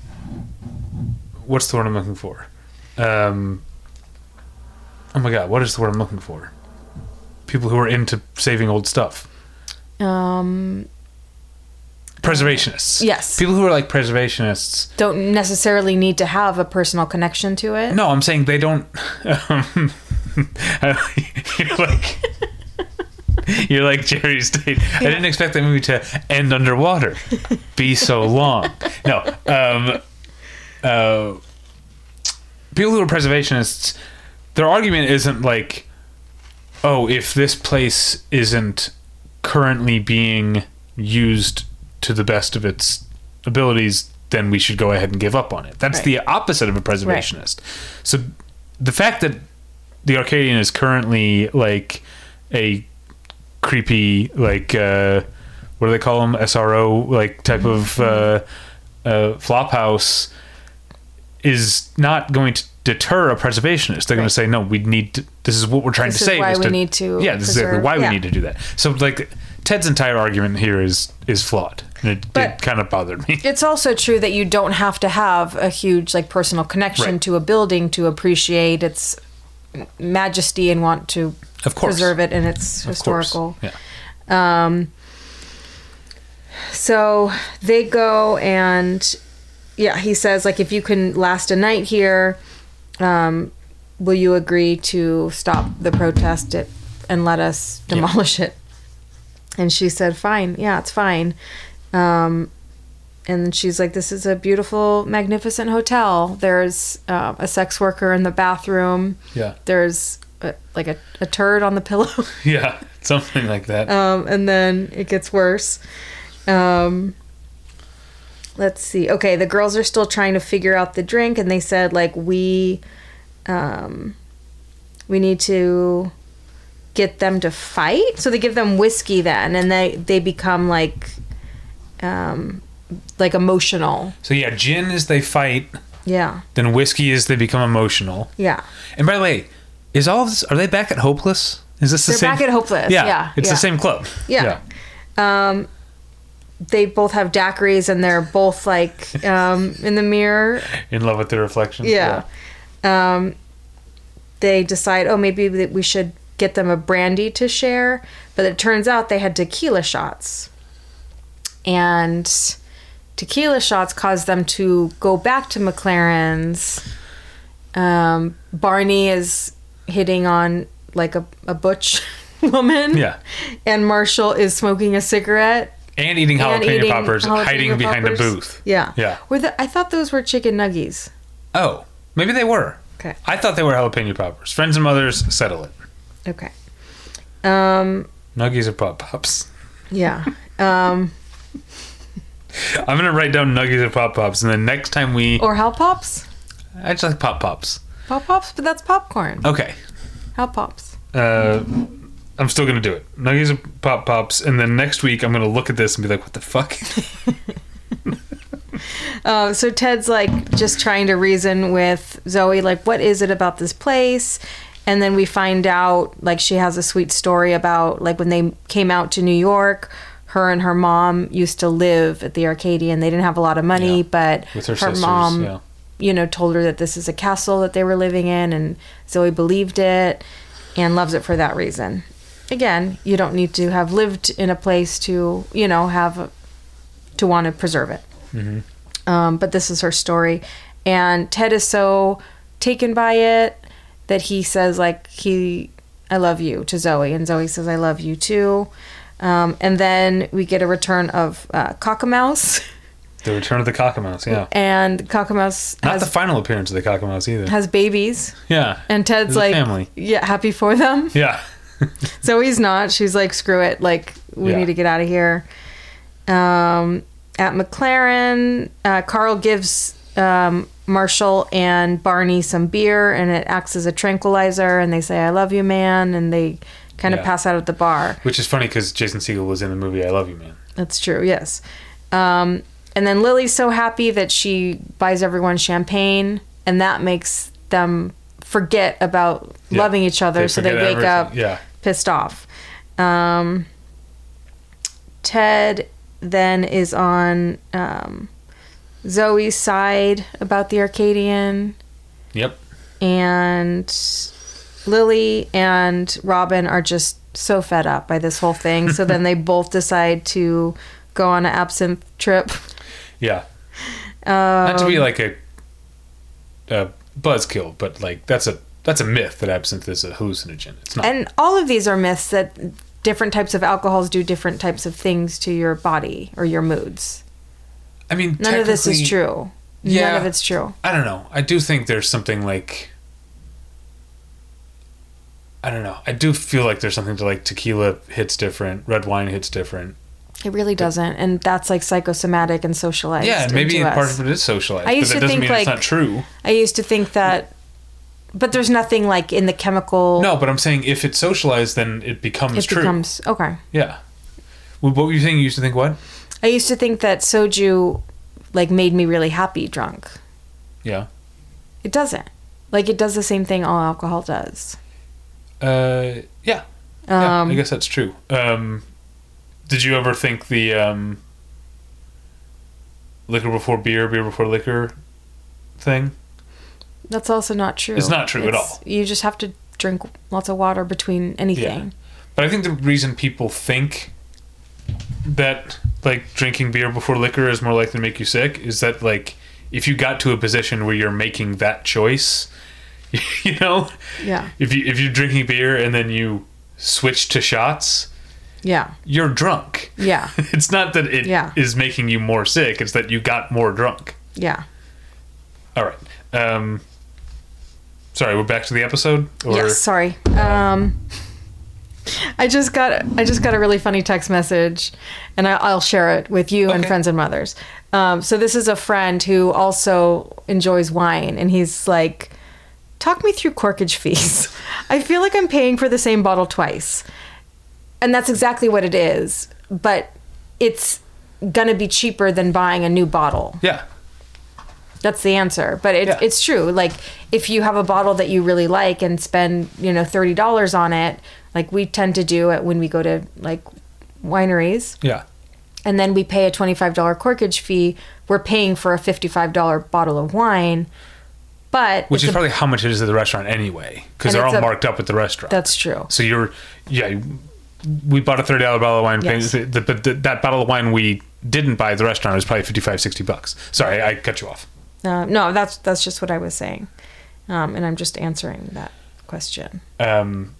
what's the word I'm looking for? Um Oh my god, what is the word I'm looking for? People who are into saving old stuff. um preservationists. Yes. People who are like preservationists. don't necessarily need to have a personal connection to it. No, I'm saying they don't. Um, you're like. You're like Jerry State. I didn't expect that movie to end underwater, be so long. No, um, uh, people who are preservationists, their argument isn't like, oh, if this place isn't currently being used to the best of its abilities, then we should go ahead and give up on it. That's Right. the opposite of a preservationist. So the fact that the Arcadian is currently like a creepy like uh what do they call them SRO like type of uh, uh flop house is not going to deter a preservationist. They're going to say no, we need to, this is what we're trying This to say why is we need to Yeah, this is exactly preserve- why we yeah. need to do that. So like Ted's entire argument here is is flawed. And it, it kind of bothered me. It's also true that you don't have to have a huge like personal connection Right. to a building to appreciate its majesty and want to Of course. preserve it in its Of course. historical. Yeah. Um, so they go and yeah, he says like if you can last a night here, um, will you agree to stop the protest it, and let us demolish it? And she said, "Fine, yeah, it's fine." Um, and she's like, "This is a beautiful, magnificent hotel. There's uh, a sex worker in the bathroom. Yeah. There's a, like a, a turd on the pillow." Yeah. Something like that. um, and then it gets worse. Um, let's see. Okay, the girls are still trying to figure out the drink, and they said like we, um, we need to get them to fight. So they give them whiskey then, and they they become like, um, like emotional. so yeah, gin is they fight, Yeah, then whiskey is they become emotional. yeah. And by the way, is all of this are they back at Hopeless? Is this the same? They're back at Hopeless, Yeah. yeah, It's yeah. the same club. Yeah. Um, they both have daiquiris, and they're both like um, in the mirror In love with the reflection. Yeah. Um, they decide, oh, maybe we should get them a brandy to share. But it turns out they had tequila shots. And tequila shots caused them to go back to McLaren's. Um, Barney is hitting on like a, a butch woman. Yeah. And Marshall is smoking a cigarette. And eating and jalapeno eating poppers, jalapeno hiding behind a booth. Yeah. Yeah. Were the, I thought those were chicken nuggies. Oh, maybe they were. Okay. I thought they were jalapeno poppers. Friends and mothers, settle it. Okay. Um. Nuggies or pop pops. Yeah. Um. I'm gonna write down nuggies or pop pops, and then next time we, Or Hal Pops. I just like pop pops. Pop Pops, but that's popcorn. Okay. Hal Pops. Uh, I'm still gonna do it. Nuggies or pop pops, and then next week I'm gonna look at this and be like, "What the fuck?" Uh, so Ted's like just trying to reason with Zoey, like, what is it about this place? And then we find out, like, she has a sweet story about, like, when they came out to New York, her and her mom used to live at the Arcadian. They didn't have a lot of money, Yeah. but With her her sisters, mom, yeah. you know, told her that this is a castle that they were living in, and Zoey believed it and loves it for that reason. Again, you don't need to have lived in a place to, you know, have a, to want to preserve it. Um, but this is her story, and Ted is so taken by it that he says like he, I love you to Zoey, and Zoey says I love you too. Um, and then we get a return of uh, Cockamouse, the return of the cockamouse. Yeah. and Cockamouse Not has, the final appearance of the cockamouse either. has babies, Yeah. and Ted's like, family. yeah, happy for them. Yeah. Zoey's not. She's like, screw it. Like, we Yeah. need to get out of here. Um, at McLaren, uh, Carl gives um, Marshall and Barney some beer, and it acts as a tranquilizer. And they say, "I love you, man," and they kind of Yeah. pass out at the bar. Which is funny because Jason Segel was in the movie I Love You Man. That's true. Yes. Um, and then Lily's so happy that she buys everyone champagne, and that makes them forget about Yeah. loving each other. They so they wake everything. up Yeah. pissed off. Um, Ted then is on um, Zoey's side about the Arcadian, Yep. and Lily and Robin are just so fed up by this whole thing. So then they both decide to go on an absinthe trip. Yeah. Not to Um, be like a, a buzzkill, but like that's a that's a myth that absinthe is a hallucinogen. It's not. And all of these are myths that different types of alcohols do different types of things to your body or your moods. I mean, None of this is true. None Yeah. of it's true. I don't know. I do think there's something like. I don't know. I do feel like there's something to like tequila hits different, red wine hits different. It really doesn't, and that's like psychosomatic and socialized. Yeah, maybe part us. of it is socialized, I used but that to doesn't think, mean it's like- not true. I used to think that, but there's nothing like in the chemical. No, but I'm saying if it's socialized, then it becomes it true. becomes okay. yeah. Well, What were you saying? You used to think what? I used to think that soju, like, made me really happy drunk. Yeah. It doesn't. Like, it does the same thing all alcohol does. Uh, yeah. Yeah, Um, I guess that's true. Um, did you ever think the um, liquor before beer, beer before liquor thing? That's also not true. It's not true at all. You just have to drink lots of water between anything. But I think the reason people think that like drinking beer before liquor is more likely to make you sick is that like if you got to a position where you're making that choice, you know, Yeah. if you if you're drinking beer and then you switch to shots, Yeah. you're drunk. Yeah. It's not that it is Yeah. making you more sick; it's that you got more drunk. Yeah. All right. Um, sorry, we're back to the episode. Or yes. Sorry. Um, I just got I just got a really funny text message, and I, I'll share it with you and friends and mothers. Um, so this is a friend who also enjoys wine, and he's like, "Talk me through corkage fees. I feel like I'm paying for the same bottle twice." And that's exactly what it is, but it's gonna be cheaper than buying a new bottle. yeah, That's the answer. But it's Yeah. it's true. Like if you have a bottle that you really like and spend, you know, thirty dollars on it, like we tend to do it when we go to like wineries yeah, and then we pay a twenty five dollar corkage fee, we're paying for a fifty five dollar bottle of wine. But which is a- probably how much it is at the restaurant anyway, because they're all a- marked up at the restaurant. that's true. So you're, yeah, we bought a thirty dollar bottle of wine, Yes. the- but the, that bottle of wine we didn't buy at the restaurant was probably 55, 60 bucks. Sorry, I cut you off. Uh, no, that's that's just what I was saying. Um, and I'm just answering that question. Um,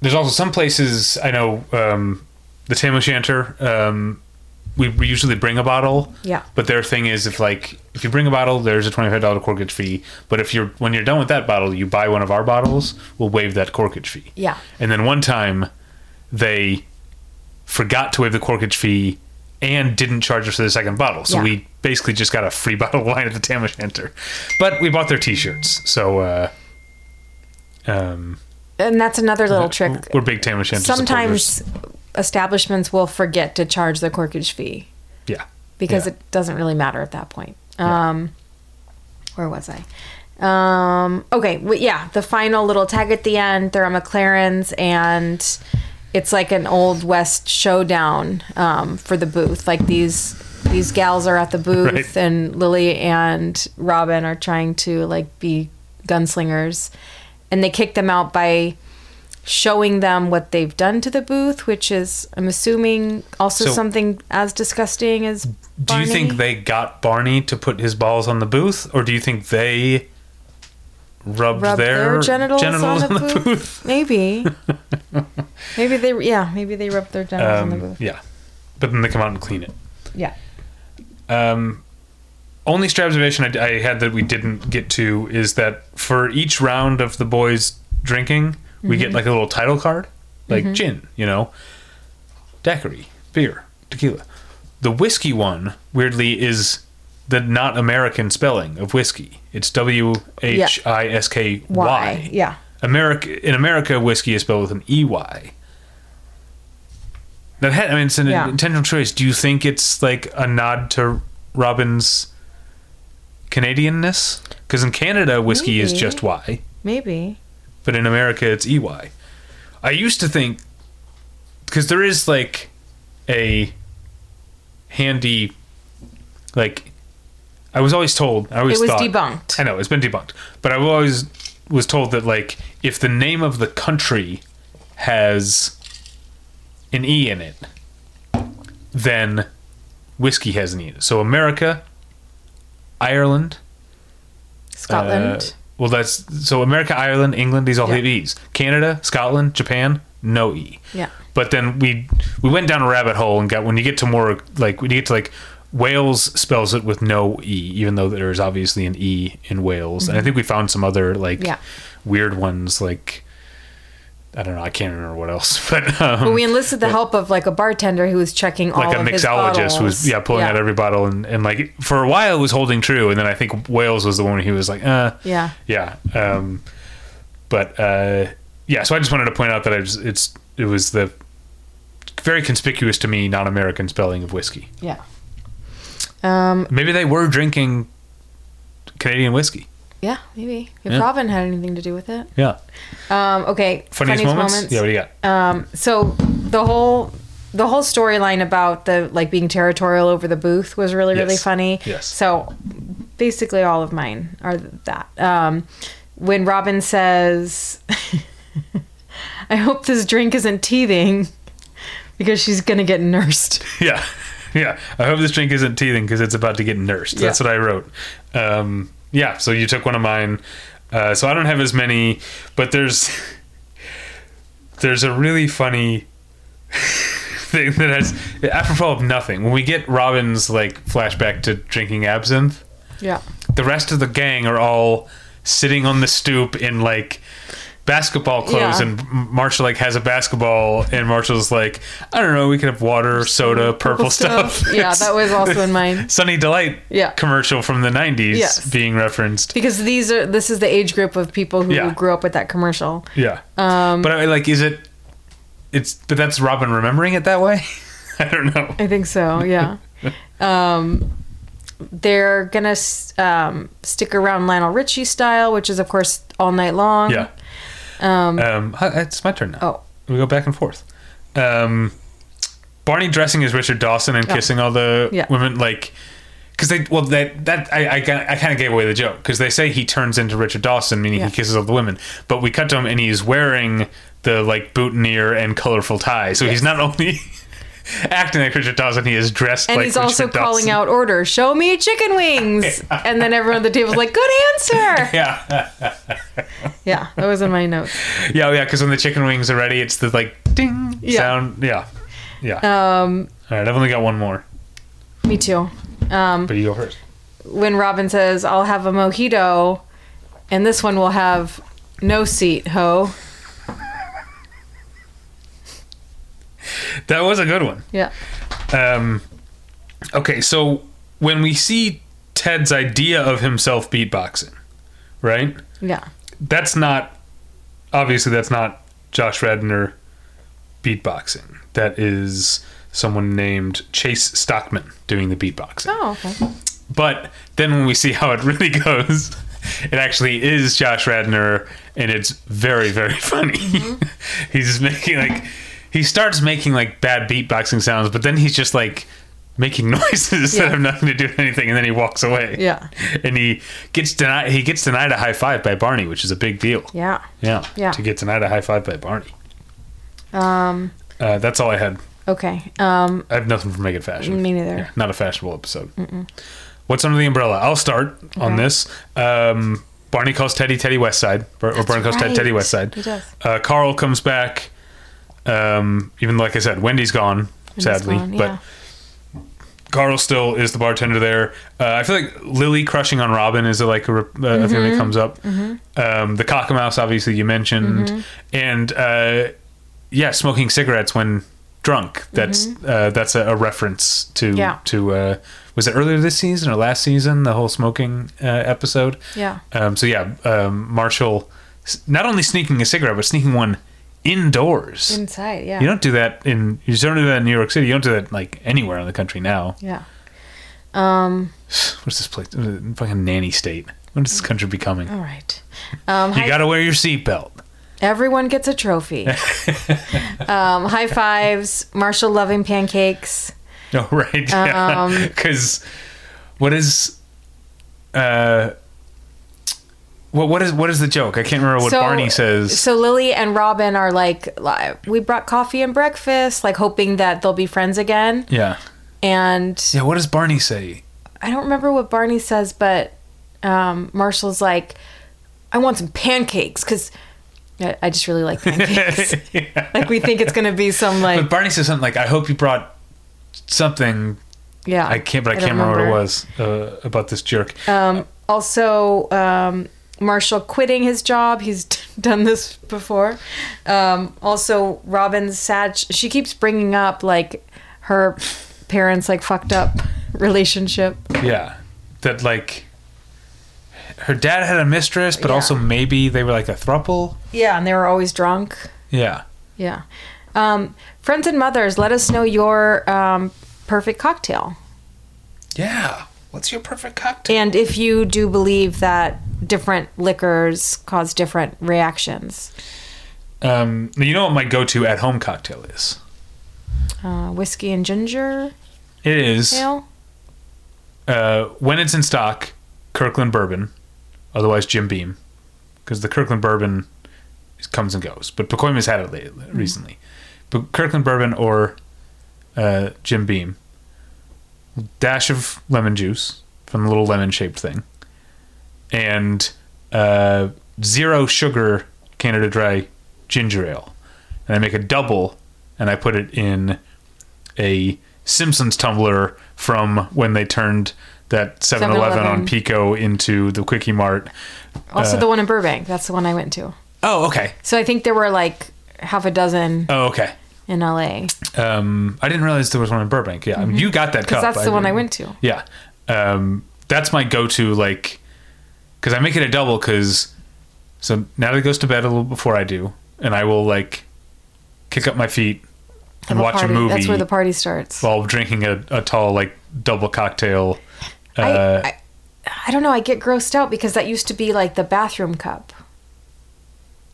there's also some places I know, um, the Tam O'Shanter, um, we, we usually bring a bottle. Yeah. But their thing is if like if you bring a bottle, there's a twenty five dollar corkage fee. But if you're when you're done with that bottle, you buy one of our bottles, we'll waive that corkage fee. Yeah. And then one time, they forgot to waive the corkage fee and didn't charge us for the second bottle. So Yeah. we basically just got a free bottle of wine at the Tam O'Shanter. But we bought their T-shirts, so uh, um, And that's another little trick. we're big Tam O'Shanter supporters. Sometimes establishments will forget to charge the corkage fee. Yeah. because Yeah. it doesn't really matter at that point. Um, where was I? Um, okay, w- yeah, the final little tag at the end. They're at McLaren's, and it's like an old west showdown um, for the booth. Like these these gals are at the booth, Right. and Lily and Robin are trying to like be gunslingers, and they kick them out by showing them what they've done to the booth, which is, I'm assuming, also So- something as disgusting as. Do Barney. you think they got Barney to put his balls on the booth, or do you think they rubbed, rub their, their, genitals, on, the, booth? booth? Maybe. maybe they, yeah, maybe they rubbed their genitals on the Um, booth. yeah, but then they come out and clean it. Yeah. Um, only observation I, I had that we didn't get to is that for each round of the boys drinking, we Mm-hmm. get like a little title card, like gin, you know, daiquiri, beer, tequila. The whiskey one, weirdly, is the not American spelling of whiskey. It's W H I S K Y. Yeah. America in America, whiskey is spelled with an E Y. That had, I mean, it's an Yeah. intentional choice. Do you think it's like a nod to Robin's Canadianness? Because in Canada, whiskey is just Y, Maybe. but in America, it's EY. I used to think because there is like a handy, like I was always told. I always It was thought, debunked. I know it's been debunked, but I always was told that like if the name of the country has an e in it, then whiskey has an E. So America, Ireland, Scotland. uh, well, that's so America, Ireland, England. These all Yeah. have E's. Canada, Scotland, Japan, no E. Yeah. But then we we went down a rabbit hole and got when you get to more like when you get to like Wales spells it with no E, even though there's obviously an E in Wales. And I think we found some other like Mm-hmm. Yeah. weird ones like I don't know. I can't remember what else, but um, but we enlisted the help of like a bartender who was checking all like a of his mixologist who was yeah pulling out every bottle and, and like for a while it was holding true and then I think Wales was the one he was like uh Yeah. yeah um but uh yeah so I just wanted to point out that I was, it's it was the very conspicuous to me non-American spelling of whiskey Yeah. Um. maybe they were drinking Canadian whiskey Yeah. Maybe if Yeah. Robin had anything to do with it. yeah Um. Okay. funniest, moments? yeah what do you got Um, so the whole the whole storyline about the like being territorial over the booth was really really funny. Yes. So basically, all of mine are that. Um, when Robin says, "I hope this drink isn't teething," because she's gonna get nursed. yeah yeah I hope this drink isn't teething because it's about to get nursed. That's what I wrote. Um yeah so you took one of mine. Uh, so I don't have as many but there's there's a really funny thing that has apropos of nothing when we get Robin's like flashback to drinking absinthe Yeah. the rest of the gang are all sitting on the stoop in like basketball clothes Yeah. and Marshall like has a basketball and Marshall's like I don't know we could have water soda purple, stuff, Yeah, that was also in mine. Sunny Delight Yeah. commercial from the 90s Yes. being referenced Because these are this is the age group of people who Yeah. grew up with that commercial. yeah um but I like is it it's but that's Robin remembering it that way I don't know I think so. Yeah. um, they're gonna um, stick around Lionel Richie style, which is of course all night long. yeah um, hi- it's my turn now Oh. we go back and forth um Barney dressing as Richard Dawson and Oh. kissing all the Yeah. women like because they well that that I I, I kind of gave away the joke because they say he turns into Richard Dawson meaning Yeah. he kisses all the women but we cut to him and he's wearing the like boutonniere and colorful tie so he's not only acting like Richard Dawson he is dressed And like he's also Richard calling out orders. Show me chicken wings. and then everyone at the table's like, "Good answer." yeah Yeah, that was in my notes. yeah yeah because when the chicken wings are ready it's the like ding Yeah. sound yeah yeah Um, all right I've only got one more me too. Um, but you go first when Robin says, "I'll have a mojito," and this one will have no seat, ho. That was a good one Yeah. Um, okay, so when we see Ted's idea of himself beatboxing, right? Yeah. That's not obviously that's not Josh Radnor beatboxing. That is someone named Chase Stockman doing the beatboxing. Oh, okay. But then when we see how it really goes, it actually is Josh Radnor, and it's very, very funny. he's making like he starts making like bad beatboxing sounds, but then he's just like making noises that Yeah. have nothing to do with anything, and then he walks away. Yeah. and he gets denied. He gets denied a high five by Barney, which is a big deal. Yeah. Yeah, Yeah. To get denied a high five by Barney. Um. Uh, that's all I had. Okay. Um. I have nothing for Make It Fashion. Me neither. Yeah, not a fashionable episode. What's under the umbrella? I'll start on this. Um, Barney calls Teddy Teddy Westside, or, Barney calls Ted. Teddy Westside. He does. Uh, Carl comes back. Um, even like I said, Wendy's gone, sadly, gone, yeah. but Carl still is the bartender there. Uh, I feel like Lily crushing on Robin is a, like a, uh, a thing Mm-hmm. that comes up. Um, the cockamouse, obviously, you mentioned, Mm-hmm. and uh, yeah, smoking cigarettes when drunk. That's uh, that's a, a reference to Mm-hmm. Yeah. to uh, was it earlier this season or last season? The whole smoking uh, episode. Yeah. Um, so yeah, um, Marshall not only sneaking a cigarette, but sneaking one indoors. Inside. Yeah. you don't do that in you don't do that in New York City. You don't do that like anywhere in the country now. Yeah. Um. What's this place? Uh, Fucking nanny state. When is this country becoming? All right. Um. You high- gotta wear your seatbelt. everyone gets a trophy. um. High fives. Marshall loving pancakes. Oh right, yeah. Um, Because what is uh What what is what is the joke? I can't remember what Barney says. So Lily and Robin are like, we brought coffee and breakfast, like hoping that they'll be friends again. yeah. And Yeah. What does Barney say? I don't remember what Barney says, but um, Marshall's like, I want some pancakes because I, I just really like pancakes. Like we think it's gonna be some like But Barney says something like, "I hope you brought something." yeah. I can't, but I, don't can't remember, what it was uh, about this jerk. Um, also, um, Marshall quitting his job. He's done this before. Um, also, Robin's sad. She keeps bringing up like her parents like fucked up relationship. yeah, that like her dad had a mistress, but Yeah. also maybe they were like a thruple. Yeah, and they were always drunk. Yeah. Yeah. Um, friends and mothers, let us know your um, perfect cocktail. Yeah. What's your perfect cocktail? And if you do believe that different liquors cause different reactions. Um, you know what my go-to at-home cocktail is? Uh, whiskey and ginger It is ale. uh, when it's in stock, Kirkland bourbon, otherwise Jim Beam, because the Kirkland bourbon comes and goes. But Pacoima's had it lately, recently. But Kirkland bourbon or uh, Jim Beam, dash of lemon juice from the little lemon-shaped thing, and uh, zero sugar Canada Dry ginger ale, and I make a double, and I put it in a Simpsons tumbler from when they turned that 7-Eleven 7-Eleven. on Pico into the Quickie Mart. Also, Uh, the one in Burbank. That's the one I went to. Oh, okay. So I think there were like half a dozen Oh, okay. in LA. Um, I didn't realize there was one in Burbank. Yeah, I mean, you got that cup. Mm-hmm. that's the one I didn't- went to. Yeah, um, that's my go-to. Like, because I make it a double. Because so now Natalie goes to bed a little before I do, and I will like kick up my feet and a watch party. a movie That's where the party starts. while drinking a, a tall like double cocktail. Uh, I, I, I don't know. I get grossed out because that used to be like the bathroom cup.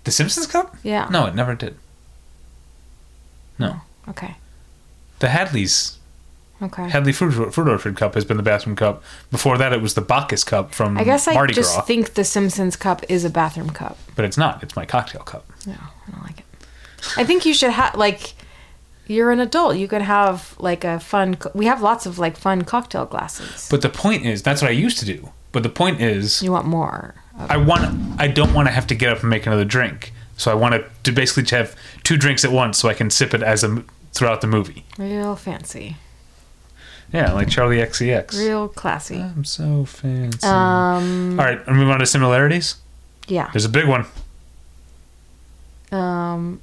the Simpsons cup? Yeah. No, it never did. No, Okay. the Hadley's Okay. Hadley Fruit, Fruit Orchard cup has been the bathroom cup. Before that, it was the Bacchus cup from I guess I Mardi just Gras. think the Simpsons cup is a bathroom cup. but it's not. It's my cocktail cup. No, I don't like it. I think you should have like. You're an adult. You could have like a fun. co- We have lots of like fun cocktail glasses. But the point is, that's what I used to do. But the point is, you want more. I want. I don't want to have to get up and make another drink. So I want to, to basically have two drinks at once, so I can sip it as a throughout the movie. real fancy, Yeah, like Charli XCX. real classy. I'm so fancy. Um. All right, and move on to similarities. Yeah. There's a big one. Um.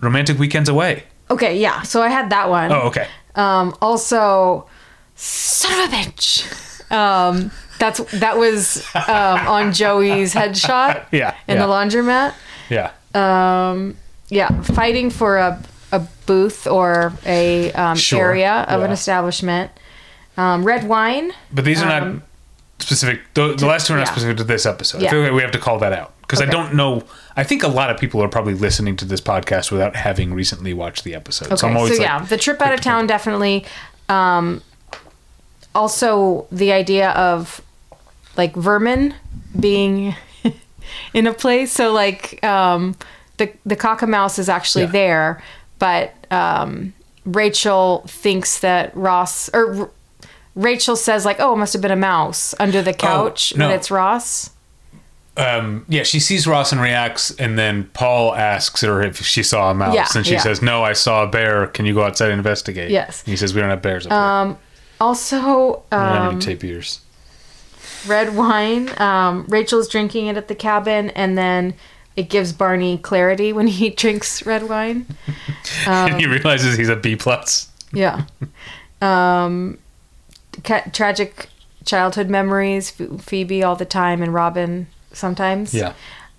Romantic weekends away. Okay. Yeah. So I had that one. Oh, okay. Um, also, son of a bitch. Um, that's that was um, on Joey's headshot Yeah, in yeah. the laundromat. Yeah. Um, yeah, fighting for a, a booth or a um, Sure, area of an establishment. Um, red wine. But these are not Um, specific. The, the last two are not yeah. specific to this episode. I Yeah. feel like we have to call that out because I don't know. I think a lot of people are probably listening to this podcast without having recently watched the episode. Okay, So I'm so, like, yeah, the trip out of town definitely. Um, also, the idea of like vermin being in a place. So like um, the the cockamouse is actually Yeah. there, but um, Rachel thinks that Ross or R- Rachel says like, "Oh, it must have been a mouse under the couch," no. but it's Ross. um, yeah, she sees Ross and reacts, and then Paul asks her if she saw a mouse, Yeah, and she yeah. says, "No, I saw a bear. Can you go outside and investigate?" Yes. And he says, "We don't have bears up Um, also, here. We don't have um, tape ears." red wine. Um, Rachel's drinking it at the cabin, and then it gives Barney clarity when he drinks red wine. and um, he realizes he's a B plus. Yeah. Um, ca- tragic childhood memories. Ph- Phoebe all the time, and Robin sometimes. Yeah.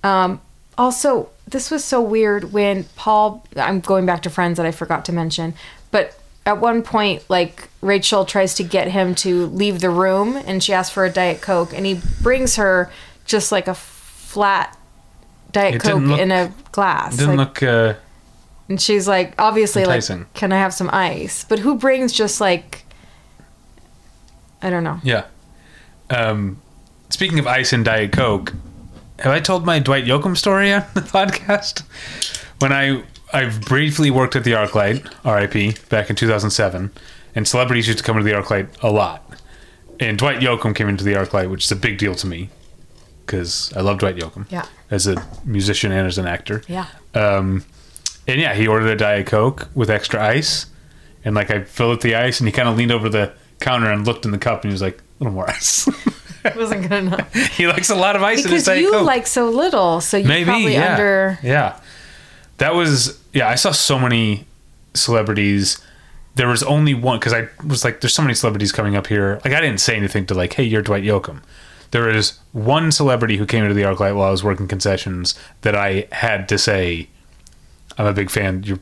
Um, also, this was so weird when Paul. I'm going back to Friends that I forgot to mention, but at one point, like Rachel tries to get him to leave the room, and she asks for a diet coke, and he brings her just like a flat diet coke look- in a glass. Didn't like- look. Uh, and she's like, obviously, Enticing. like, can I have some ice? But who brings just like, I don't know. yeah. Um, speaking of ice and Diet Coke, have I told my Dwight Yoakam story on the podcast? When I I've briefly worked at the ArcLight, RIP, back in 2007, and celebrities used to come into the ArcLight a lot. And Dwight Yoakam came into the ArcLight, which is a big deal to me because I love Dwight Yoakam. Yeah. As a musician and as an actor. Yeah. Um, and yeah, he ordered a Diet Coke with extra ice. And like I filled up the ice and he kind of leaned over the counter and looked in the cup and he was like, a little more ice. It wasn't good enough. he likes a lot of ice in his because you Coke. like so little, so you Maybe, probably yeah. under. Yeah. That was, yeah, I saw so many celebrities. There was only one, because I was like, there's so many celebrities coming up here. Like, I didn't say anything to, like, hey, you're Dwight Yoakam. There is one celebrity who came into the ArcLight while I was working concessions that I had to say, I'm a big fan. You're,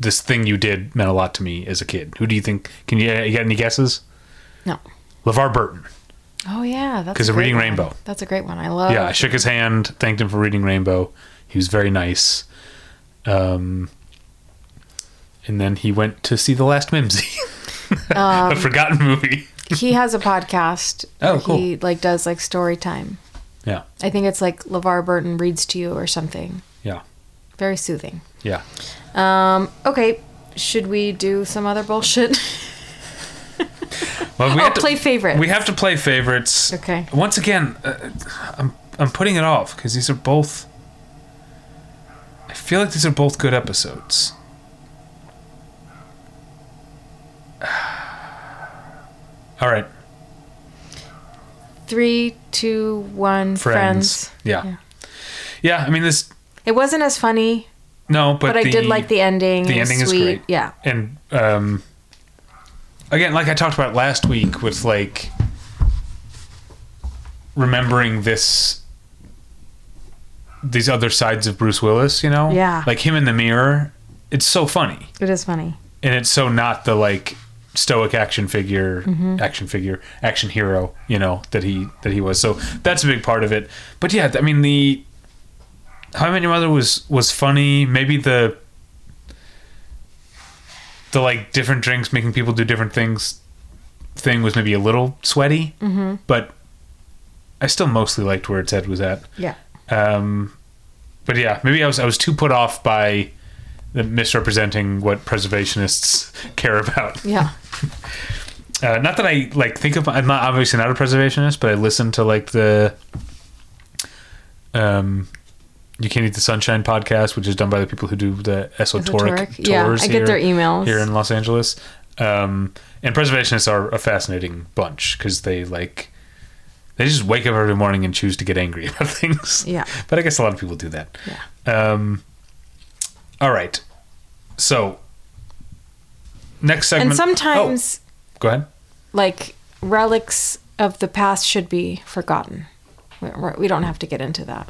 this thing you did meant a lot to me as a kid. Who do you think? Can you, you get any guesses? No. LeVar Burton. Oh yeah, that's 'Cause a of Reading one. Rainbow. That's a great one. I love. yeah, I shook his hand, thanked him for reading Rainbow. He was very nice. Um, and then he went to see The Last Mimsy, Um, a forgotten movie. He has a podcast. Oh, cool. He like does like story time. Yeah, I think it's like LeVar Burton reads to you or something. yeah, Very soothing. yeah. Um. Okay. Should we do some other bullshit? Well, we oh, have to play favorites. We have to play favorites. Okay. Once again, uh, I'm I'm putting it off because these are both. I feel like these are both good episodes. All right, Three, two, one. friends. Friends. Yeah. Yeah. yeah. I mean this. It wasn't as funny, No, but but, I did like the ending. the ending is sweet. great. Yeah. and um, again, like I talked about last week with like remembering this these other sides of Bruce Willis, you know? Yeah. Like him in the mirror, it's so funny. It is funny. And it's so not the like stoic action figure Mm-hmm. action figure action hero, you know, that he that he was. So that's a big part of it. But yeah, I mean the How I Met Your Mother was was funny. Maybe the the like different drinks making people do different things thing was maybe a little sweaty, mm-hmm. but I still mostly liked where its head was at. Yeah. Um, but yeah, maybe I was I was too put off by misrepresenting what preservationists care about. Yeah. Uh, not that I like think of. I'm not obviously not a preservationist, but I listen to like the um, you can't eat the sunshine podcast, which is done by the people who do the Esotouric, Esotouric? tours. Yeah, I get here- their emails. here in Los Angeles. Um, and preservationists are a fascinating bunch because they like they just wake up every morning and choose to get angry about things. Yeah. but I guess a lot of people do that. Yeah. Um, all right, so next segment. And sometimes, oh, go ahead. like, relics of the past should be forgotten. We- don't have to get into that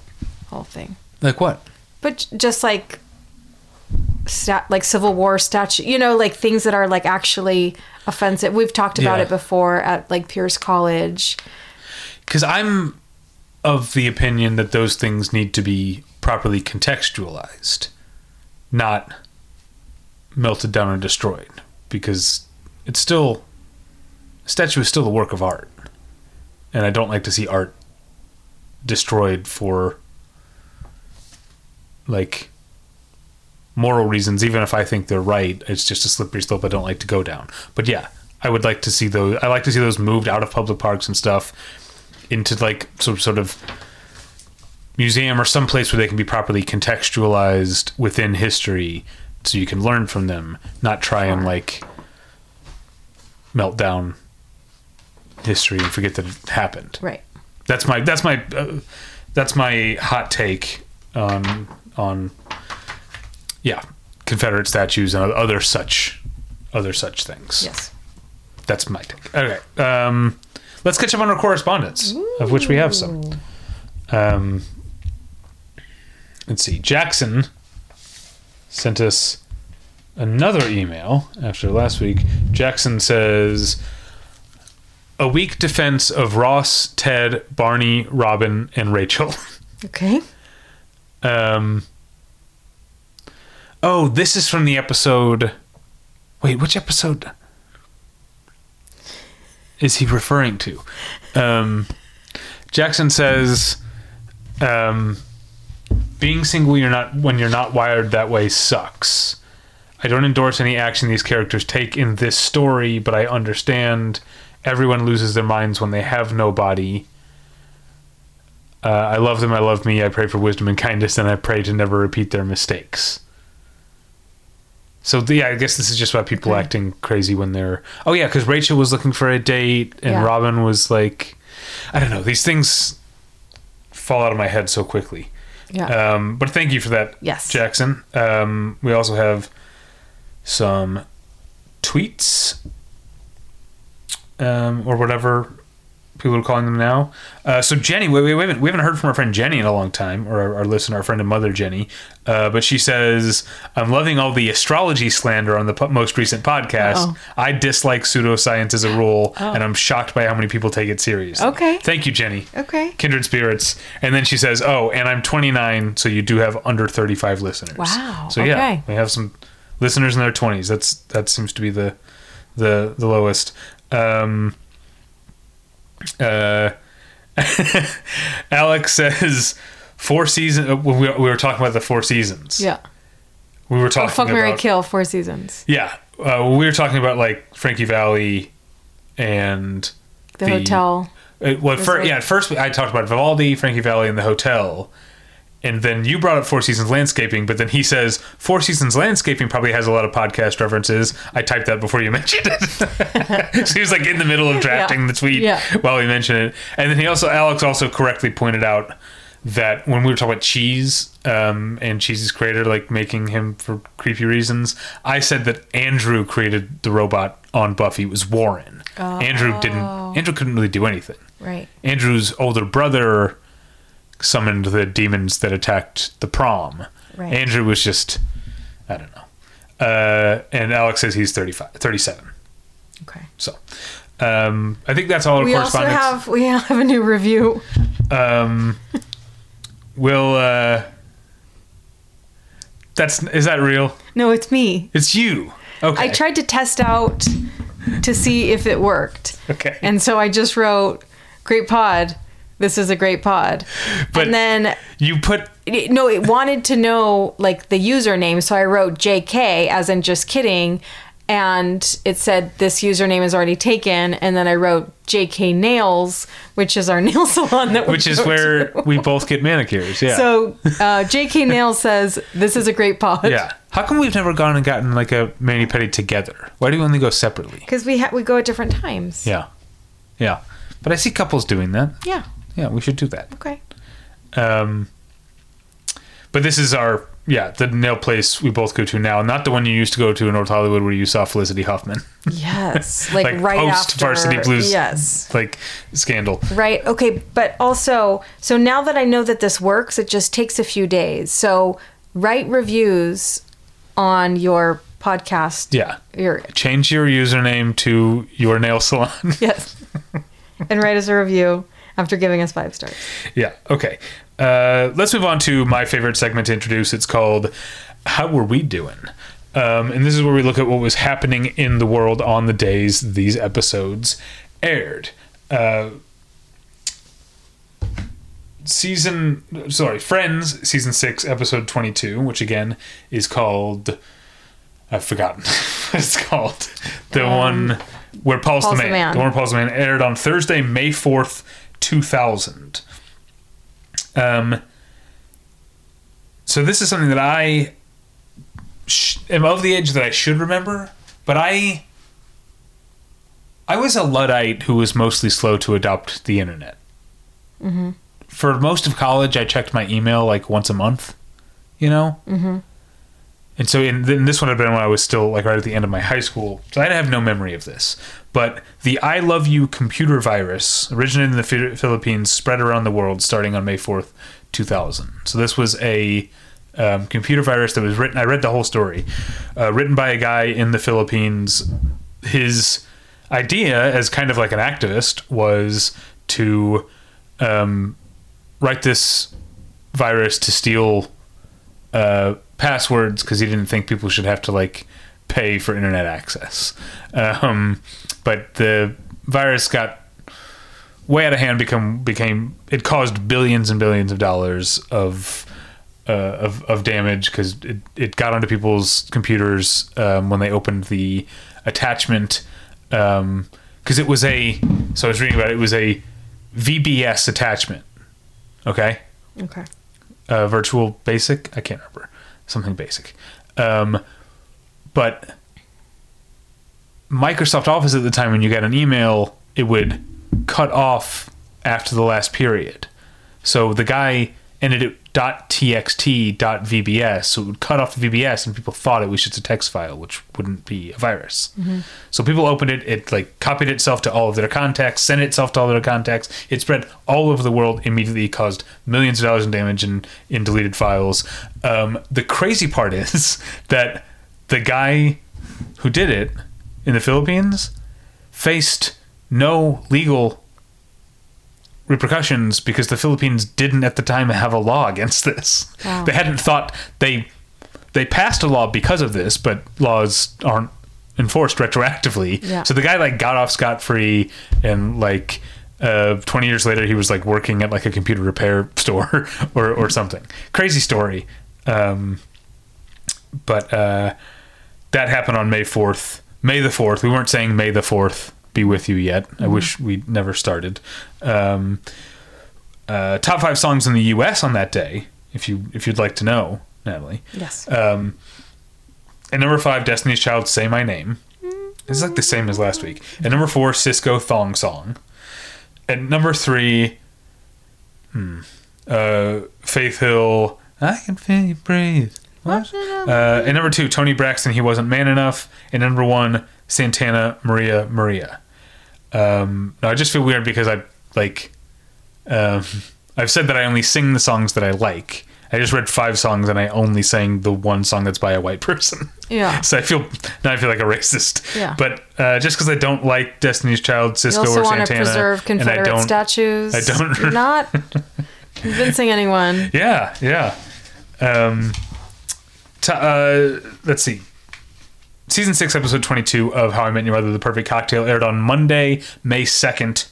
whole thing. Like what? But just like, stat, like Civil War statue, you know, like things that are like actually offensive. We've talked about Yeah. it before at like Pierce College. because I'm of the opinion that those things need to be properly contextualized, not melted down and destroyed, because it's still a statue is still a work of art, and I don't like to see art destroyed for like moral reasons, even if I think they're right. It's just a slippery slope I don't like to go down. But yeah, I would like to see those. I like to see those moved out of public parks and stuff into like some sort of museum or some place where they can be properly contextualized within history, so you can learn from them, not try and like melt down history and forget that it happened. Right. That's my that's my uh, that's my hot take on on yeah Confederate statues and other such other such things. Yes. That's my take. Okay, um, let's catch up on our correspondence, of which we have some. Um, let's see. Jackson sent us another email after last week. Jackson says a weak defense of Ross, Ted, Barney, Robin, and Rachel. Okay. Um, oh, this is from the episode. Wait, which episode? is he referring to? Um, Jackson says, um, "Being single, you're not when you're not wired that way sucks." I don't endorse any action these characters take in this story, but I understand everyone loses their minds when they have nobody. Uh, I love them. I love me. I pray for wisdom and kindness, and I pray to never repeat their mistakes. So yeah, I guess this is just about people Okay. acting crazy when they're. Oh yeah, because Rachel was looking for a date, and Yeah. Robin was like, I don't know. These things fall out of my head so quickly. Yeah. Um, but thank you for that, Yes. Jackson. Um, we also have some tweets, um, or whatever people are calling them now. Uh, so Jenny, we, we haven't we haven't heard from our friend Jenny in a long time, or our, our listener, our friend and mother Jenny. Uh, but she says, "I'm loving all the astrology slander on the po- most recent podcast. Uh-oh. I dislike pseudoscience as a rule, and I'm shocked by how many people take it seriously." Okay. Thank you, Jenny Okay. kindred spirits and then she says oh and i'm 29 so you do have under 35 listeners Wow, so yeah okay. we have some listeners in their 20s that's that seems to be the the the lowest um uh alex says four seasons uh, we, we were talking about the four seasons Yeah. we were Oh, talking fuck Mary about Kill four seasons. yeah uh, we were talking about like frankie valli and The, hotel. uh, well, Was fir- it- yeah, at first I talked about Vivaldi, Frankie Valli, and the hotel. And then you brought up Four Seasons Landscaping, but then he says Four Seasons Landscaping probably has a lot of podcast references. I typed that before you mentioned it. so he was like in the middle of drafting Yeah. the tweet Yeah. while we mentioned it. And then he also, Alex also correctly pointed out that when we were talking about cheese um, and cheese's creator, like making him for creepy reasons, I said that Andrew created the robot on Buffy. It was Warren. Andrew didn't. Andrew couldn't really do anything. Right. Andrew's older brother summoned the demons that attacked the prom. Right. Andrew was just, I don't know. Uh, and Alex says he's 35, 37. Okay. So um, I think that's all our We also have we have a new review. um, we'll. Uh, that's is that real? No, it's me. It's you. Okay. I tried to test out to see if it worked. Okay. And so I just wrote, "Great pod. This is a great pod." But- and then You put no, it wanted to know like the username, so I wrote JK as in just kidding, and it said this username is already taken, and then I wrote JK Nails, which is our nail salon that which is where to. we both get manicures. Yeah. So uh, JK Nails says this is a great pod. yeah. How come we've never gone and gotten like a mani pedi together? Why do we only go separately? Because we ha- we go at different times. Yeah. Yeah. But I see couples doing that. Yeah. Yeah, we should do that. Okay. Um, but this is our yeah the nail place we both go to now, not the one you used to go to in North Hollywood where you saw Felicity Huffman, Yes. Like, Like right post after. Varsity Blues. Yes. like scandal. Right. Okay. But also, so now that I know that this works, it just takes a few days. So write reviews on your podcast. Yeah, Your change your username to your nail salon. yes. and write us a review after giving us five stars. yeah. Okay. Uh, let's move on to my favorite segment to introduce. It's called "How Were We Doing." Um, and this is where we look at what was happening in the world on the days these episodes aired. Uh, season sorry friends season 6 episode 22 which again is called i've forgotten what it's called the one where paul's, Paul's the, the man. Man. the one where paul's the man aired on thursday may 4th 2000 um so this is something that i sh- am of the age that i should remember but i i was a luddite who was mostly slow to adopt the internet for most of college, I checked my email like once a month, you know? Mm-hmm. And so, in, then this one had been when I was still like right at the end of my high school. So I have no memory of this. But the I Love You computer virus originated in the Philippines, spread around the world starting on May 4th, 2000. So this was a um, computer virus that was written, I read the whole story, uh, written by a guy in the Philippines. His idea, as kind of like an activist, was to um, write this virus to steal uh, passwords because he didn't think people should have to like pay for internet access. Um, but the virus got way out of hand. Become became it caused billions and billions of dollars of uh, of, of damage because it, it got onto people's computers um, when they opened the attachment because it was a so I was reading about it, it was a VBS attachment. Okay, Okay. Uh, virtual basic? I can't remember. Something basic. Um, but microsoft office at the time when you got an email it would cut off after the last period. So the guy ended it .txt .vbs so it would cut off the vbs and people thought it was just a text file which wouldn't be a virus. So people opened it it like copied itself to all of their contacts sent itself to all their contacts. It spread all over the world. Immediately caused millions of dollars in damage in, in deleted files. Um, the crazy part is that the guy who did it in the philippines faced no legal repercussions because the Philippines didn't at the time have a law against this. Wow. They hadn't thought they they passed a law because of this, but laws aren't enforced retroactively. Yeah. So the guy like got off scot free and like uh, 20 years later he was like working at like a computer repair store or or something. Crazy story. Um, but uh, that happened on May 4th. May the 4th. We weren't saying May the 4th be with you yet. I wish we'd never started. Um, uh, top five songs in the U.S. on that day, if you if you'd like to know, Natalie. Yes. Um, at number five, Destiny's Child, "Say My Name." Is like the same as last week. And number four, Sisqó "Thong Song." And number three, hmm, uh, Faith Hill, "I Can Feel You Breathe." What? Uh, at number two, Toni Braxton, "He Wasn't Man Enough." And number one, Santana, "Maria Maria." Um, no, I just feel weird because I like. Um, I've said that I only sing the songs that I like. I just read five songs and I only sang the one song that's by a white person. Yeah. so I feel now I feel like a racist. Yeah. But uh, just because I don't like Destiny's Child, You Sisqó, also or want to Santana, preserve and I don't. statues. I don't- You're not convincing anyone. Yeah, yeah. Um, t- uh, let's see. Season six, episode twenty-two of How I Met Your Mother: The Perfect Cocktail aired on Monday, May second,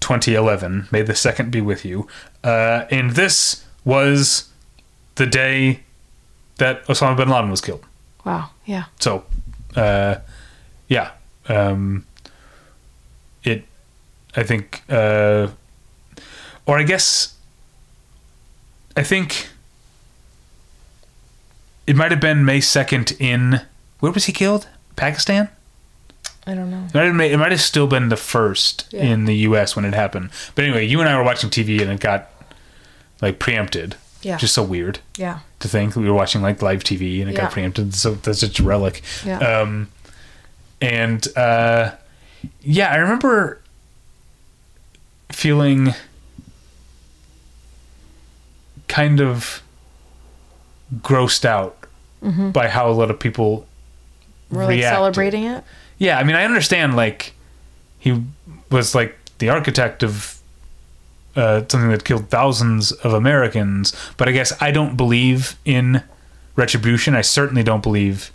twenty eleven. May the second be with you. Uh, and this was the day that Osama bin Laden was killed. Wow. Yeah. So, uh, yeah, um, it. I think, uh, or I guess, I think it might have been May second in where was he killed? Pakistan. I don't know. It might have, it might have still been the first Yeah. in the U.S. when it happened. But anyway, you and I were watching TV and it got like preempted. Yeah. Just so weird Yeah. to think we were watching like live TV and it Yeah. got preempted. So that's such a relic. Yeah. Um, and uh, yeah, I remember feeling kind of grossed out by how a lot of people We're like reacted. celebrating it. Yeah, I mean, I understand like he was like the architect of uh, something that killed thousands of Americans, but I guess I don't believe in retribution. I certainly don't believe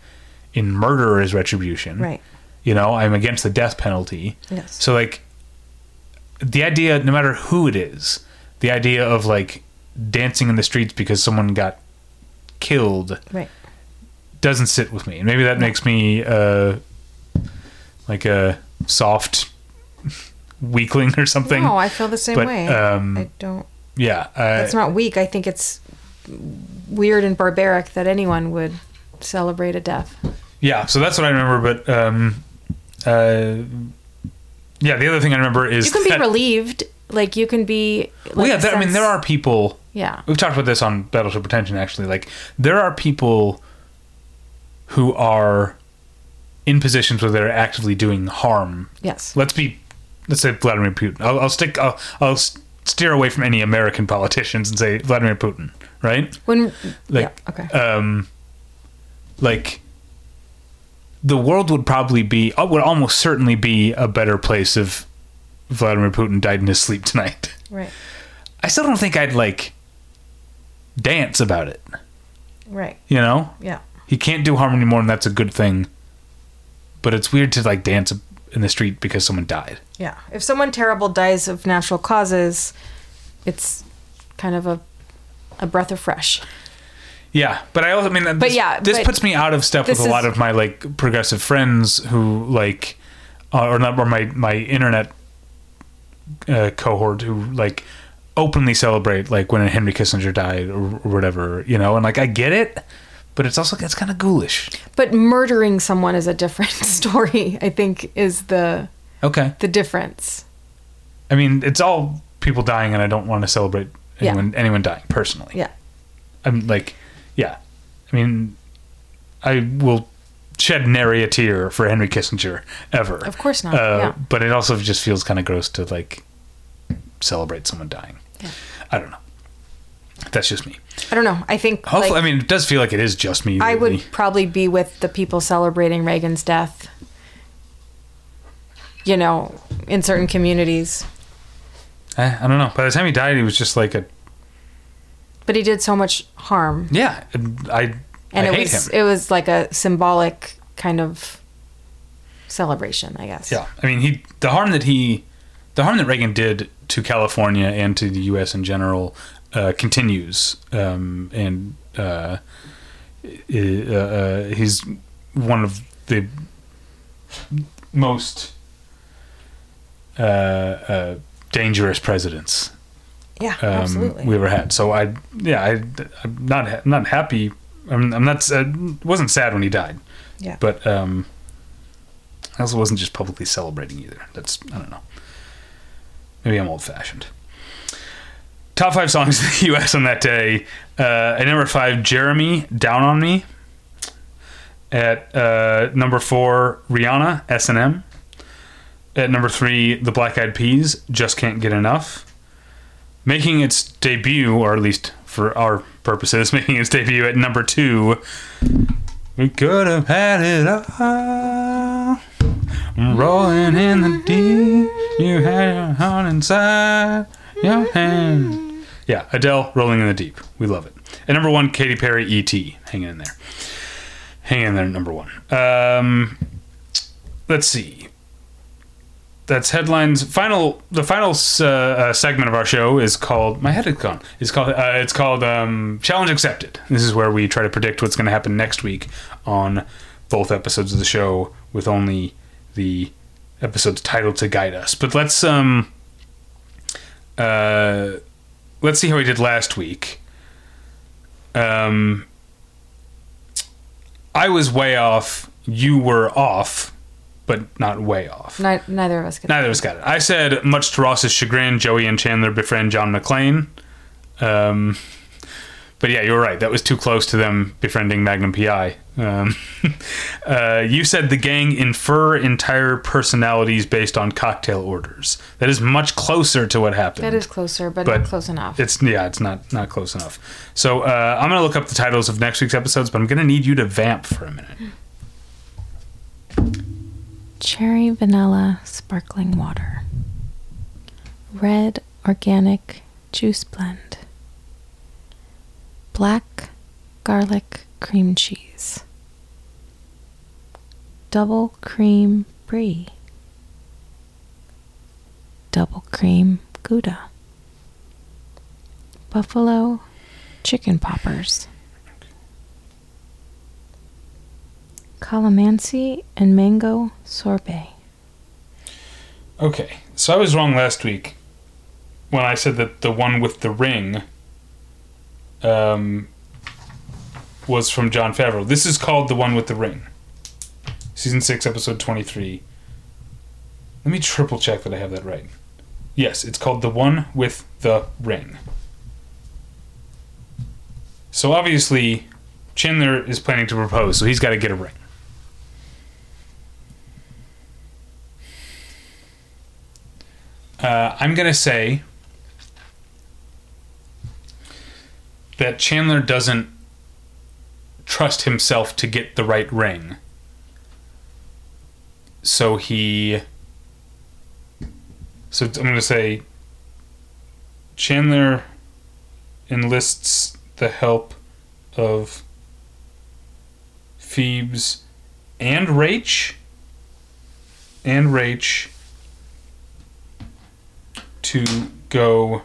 in murder as retribution. Right. You know, I'm against the death penalty. Yes. So like the idea, no matter who it is, the idea of like dancing in the streets because someone got killed Right. Doesn't sit with me. And maybe that makes me uh, like a soft weakling or something. No, I feel the same But, way. um, I don't. yeah, uh, It's not weak. I think it's weird and barbaric that anyone would celebrate a death. yeah. So that's what I remember. But um, uh, yeah, the other thing I remember is You can be that- relieved. Like you can be. Like well, yeah. That, I mean, there are people. Yeah. We've talked about this on Battleship Pretension. Actually, like there are people who are in positions where they're actively doing harm Yes. let's be let's say Vladimir Putin. I'll, I'll stick. I'll, I'll steer away from any American politicians and say Vladimir Putin. Right? When. Like, yeah. Okay. um, like the world would probably be uh, would almost certainly be a better place if Vladimir Putin died in his sleep tonight. right. I still don't think I'd like dance about it. Right. You know, Yeah. He can't do harm anymore, and that's a good thing. But it's weird to like dance in the street because someone died. Yeah. If someone terrible dies of natural causes, it's kind of a a breath of fresh. Yeah, but I also I mean, this, yeah, this but puts me out of step with a lot of my like progressive friends who like, uh, or not, or my my internet uh, cohort who like openly celebrate like when Henry Kissinger died or, or whatever, you know, and like I get it, but it's also it's kind of ghoulish. But murdering someone is a different story, I think is the Okay, the difference. I mean it's all people dying, and I don't want to celebrate Yeah. anyone anyone dying personally. Yeah. I'm like, yeah. I mean, I will shed nary a tear for Henry Kissinger ever. Of course not, Uh, yeah. But it also just feels kind of gross to like celebrate someone dying. Yeah. I don't know. That's just me. I don't know. I think Hopefully, like, I mean, it does feel like it is just me. I really. would probably be with the people celebrating Reagan's death. You know, in certain communities. Eh, I don't know. By the time he died, he was just like a But he did so much harm. yeah. I And I it hate was him. it was like a symbolic kind of celebration, I guess. Yeah, I mean, he the harm that he, the harm that Reagan did to California and to the U.S. in general uh, continues, um, and uh, uh, uh, he's one of the most uh, uh, dangerous presidents Yeah, um, absolutely. we ever had. So I, yeah, I, I'm not ha- not happy. I'm, I'm not. I wasn't sad when he died. Yeah. But um, I also wasn't just publicly celebrating either. That's I don't know. Maybe I'm old fashioned. Top five songs in the U.S. on that day. Uh, at number five, Jeremih, "Down on Me." At uh, number four, Rihanna, S and M. At number three, The Black Eyed Peas, "Just Can't Get Enough." Making its debut, or at least for our purposes, making its debut at number two, we could have had it all. Rolling in the deep, you had your heart inside your hand. Yeah, Adele, Rolling in the Deep. We love it. And number one, Katy Perry, E.T. Hanging in there. Hanging in there, number one. Um, let's see. That's headlines. Final, the final uh, uh, segment of our show is called. My head is gone. It's called. Uh, it's called um, Challenge Accepted. This is where we try to predict what's going to happen next week on both episodes of the show, with only the episode's title to guide us. But let's um, uh, let's see how we did last week. Um, I was way off. You were off, but not way off. Ni- neither of us could. Neither of us got it. I said, much to Ross's chagrin, Joey and Chandler befriend John McClane. Um, but yeah, you're right. That was too close to them befriending Magnum PI. Um, uh, you said the gang infer entire personalities based on cocktail orders. That is much closer to what happened. That is closer, but, But not close enough. It's yeah, it's not not close enough. So uh, I'm gonna look up the titles of next week's episodes, but I'm gonna need you to vamp for a minute. Cherry vanilla sparkling water. Red organic juice blend. Black garlic cream cheese. Double cream brie. Double cream gouda. Buffalo chicken poppers. Calamansi and mango sorbet. Okay, so I was wrong last week when I said that the one with the ring um, was from Jon Favreau. This is called the one with the ring. Season six, episode twenty-three. Let me triple check that I have that right. Yes, it's called the one with the ring. So obviously, Chandler is planning to propose, so he's got to get a ring. Uh, I'm gonna say that Chandler doesn't trust himself to get the right ring. So he. So I'm gonna say Chandler enlists the help of Phoebes and Rach and Rach to go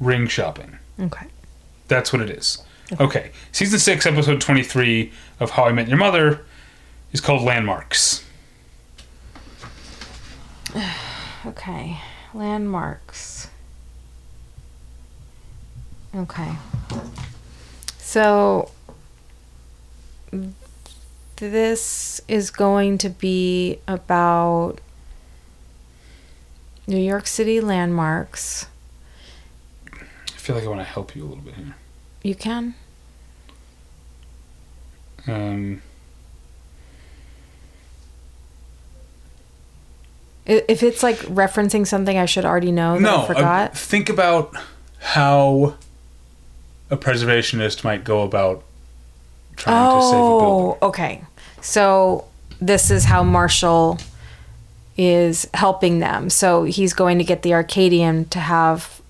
ring shopping. Okay. That's what it is. Okay. Season 6, episode 23 of How I Met Your Mother is called Landmarks. Okay. Landmarks. Okay. So this is going to be about New York City landmarks. I feel like I want to help you a little bit here. You can? Um, If it's like referencing something I should already know that no, I uh, think about how a preservationist might go about trying to save a building. Oh, okay. So this is how Marshall is helping them. So he's going to get the Arcadian to have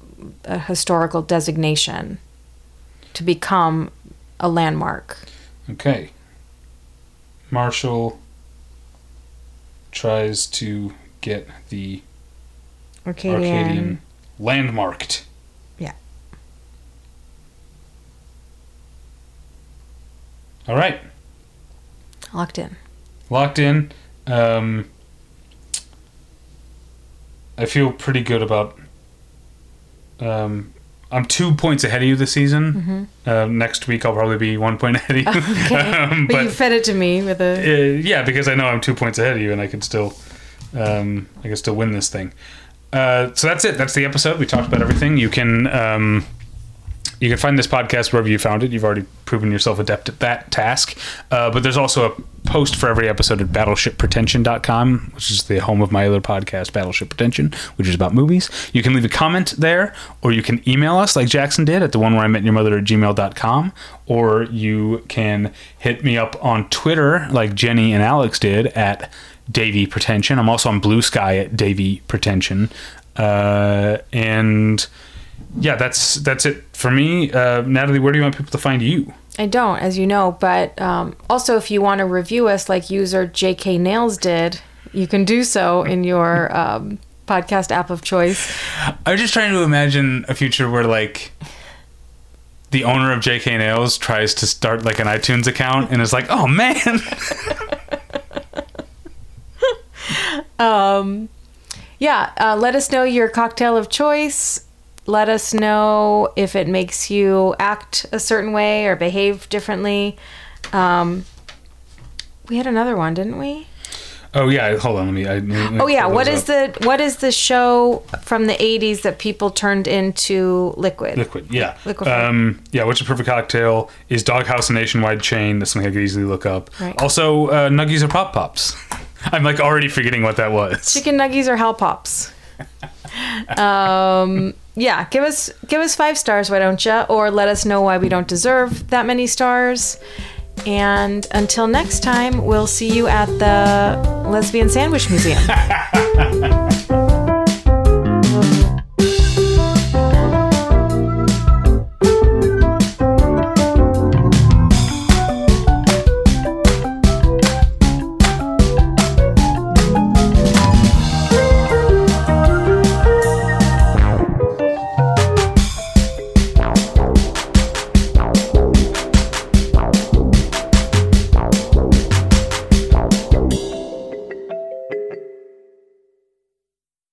a historical designation to become a landmark. Okay. Marshall tries to get the Arcadian. Arcadian landmarked. Yeah. All right. Locked in. Locked in. Um, I feel pretty good about. Um, I'm two points ahead of you this season. Uh, next week I'll probably be one point ahead of you. Mm-hmm. Okay. Um, but, but you fed it to me with a. uh, yeah, because I know I'm two points ahead of you, and I can still, um, I can still win this thing. Uh, so that's it. That's the episode. We talked about everything. You can, um, you can find this podcast wherever you found it. You've already proven yourself adept at that task. Uh, but there's also a post for every episode at battleshippretension.com, which is the home of my other podcast, Battleship Pretension, which is about movies. You can leave a comment there, or you can email us like Jackson did at the one where I met your mother at gmail.com, or you can hit me up on Twitter like Jenny and Alex did at Davy Pretension. I'm also on Bluesky at Davy Pretension. Uh, and yeah, that's that's it for me. Uh, Natalie, where do you want people to find you? I don't, as you know, but um, also if you want to review us like user JK Nails did, you can do so in your um, podcast app of choice. I was just trying to imagine a future where like the owner of JK Nails tries to start like an iTunes account and is like, "Oh man." Yeah, uh, let us know your cocktail of choice. Let us know if it makes you act a certain way or behave differently. Um, we had another one, didn't we? oh yeah, hold on, let me. I, let me Oh yeah, what is up. the what is the show from the '80s that people turned into liquid? Liquid, yeah. Liquid. Um, yeah, what's a perfect cocktail? Is Dog Haus a nationwide chain? That's something I could easily look up. Right. Also, uh, Nuggies or Pop Pops? I'm like already forgetting what that was. Chicken nuggies or hell Pops? um, yeah, give us give us five stars, why don't you? Or let us know why we don't deserve that many stars. And until next time, we'll see you at the Lesbian Sandwich Museum.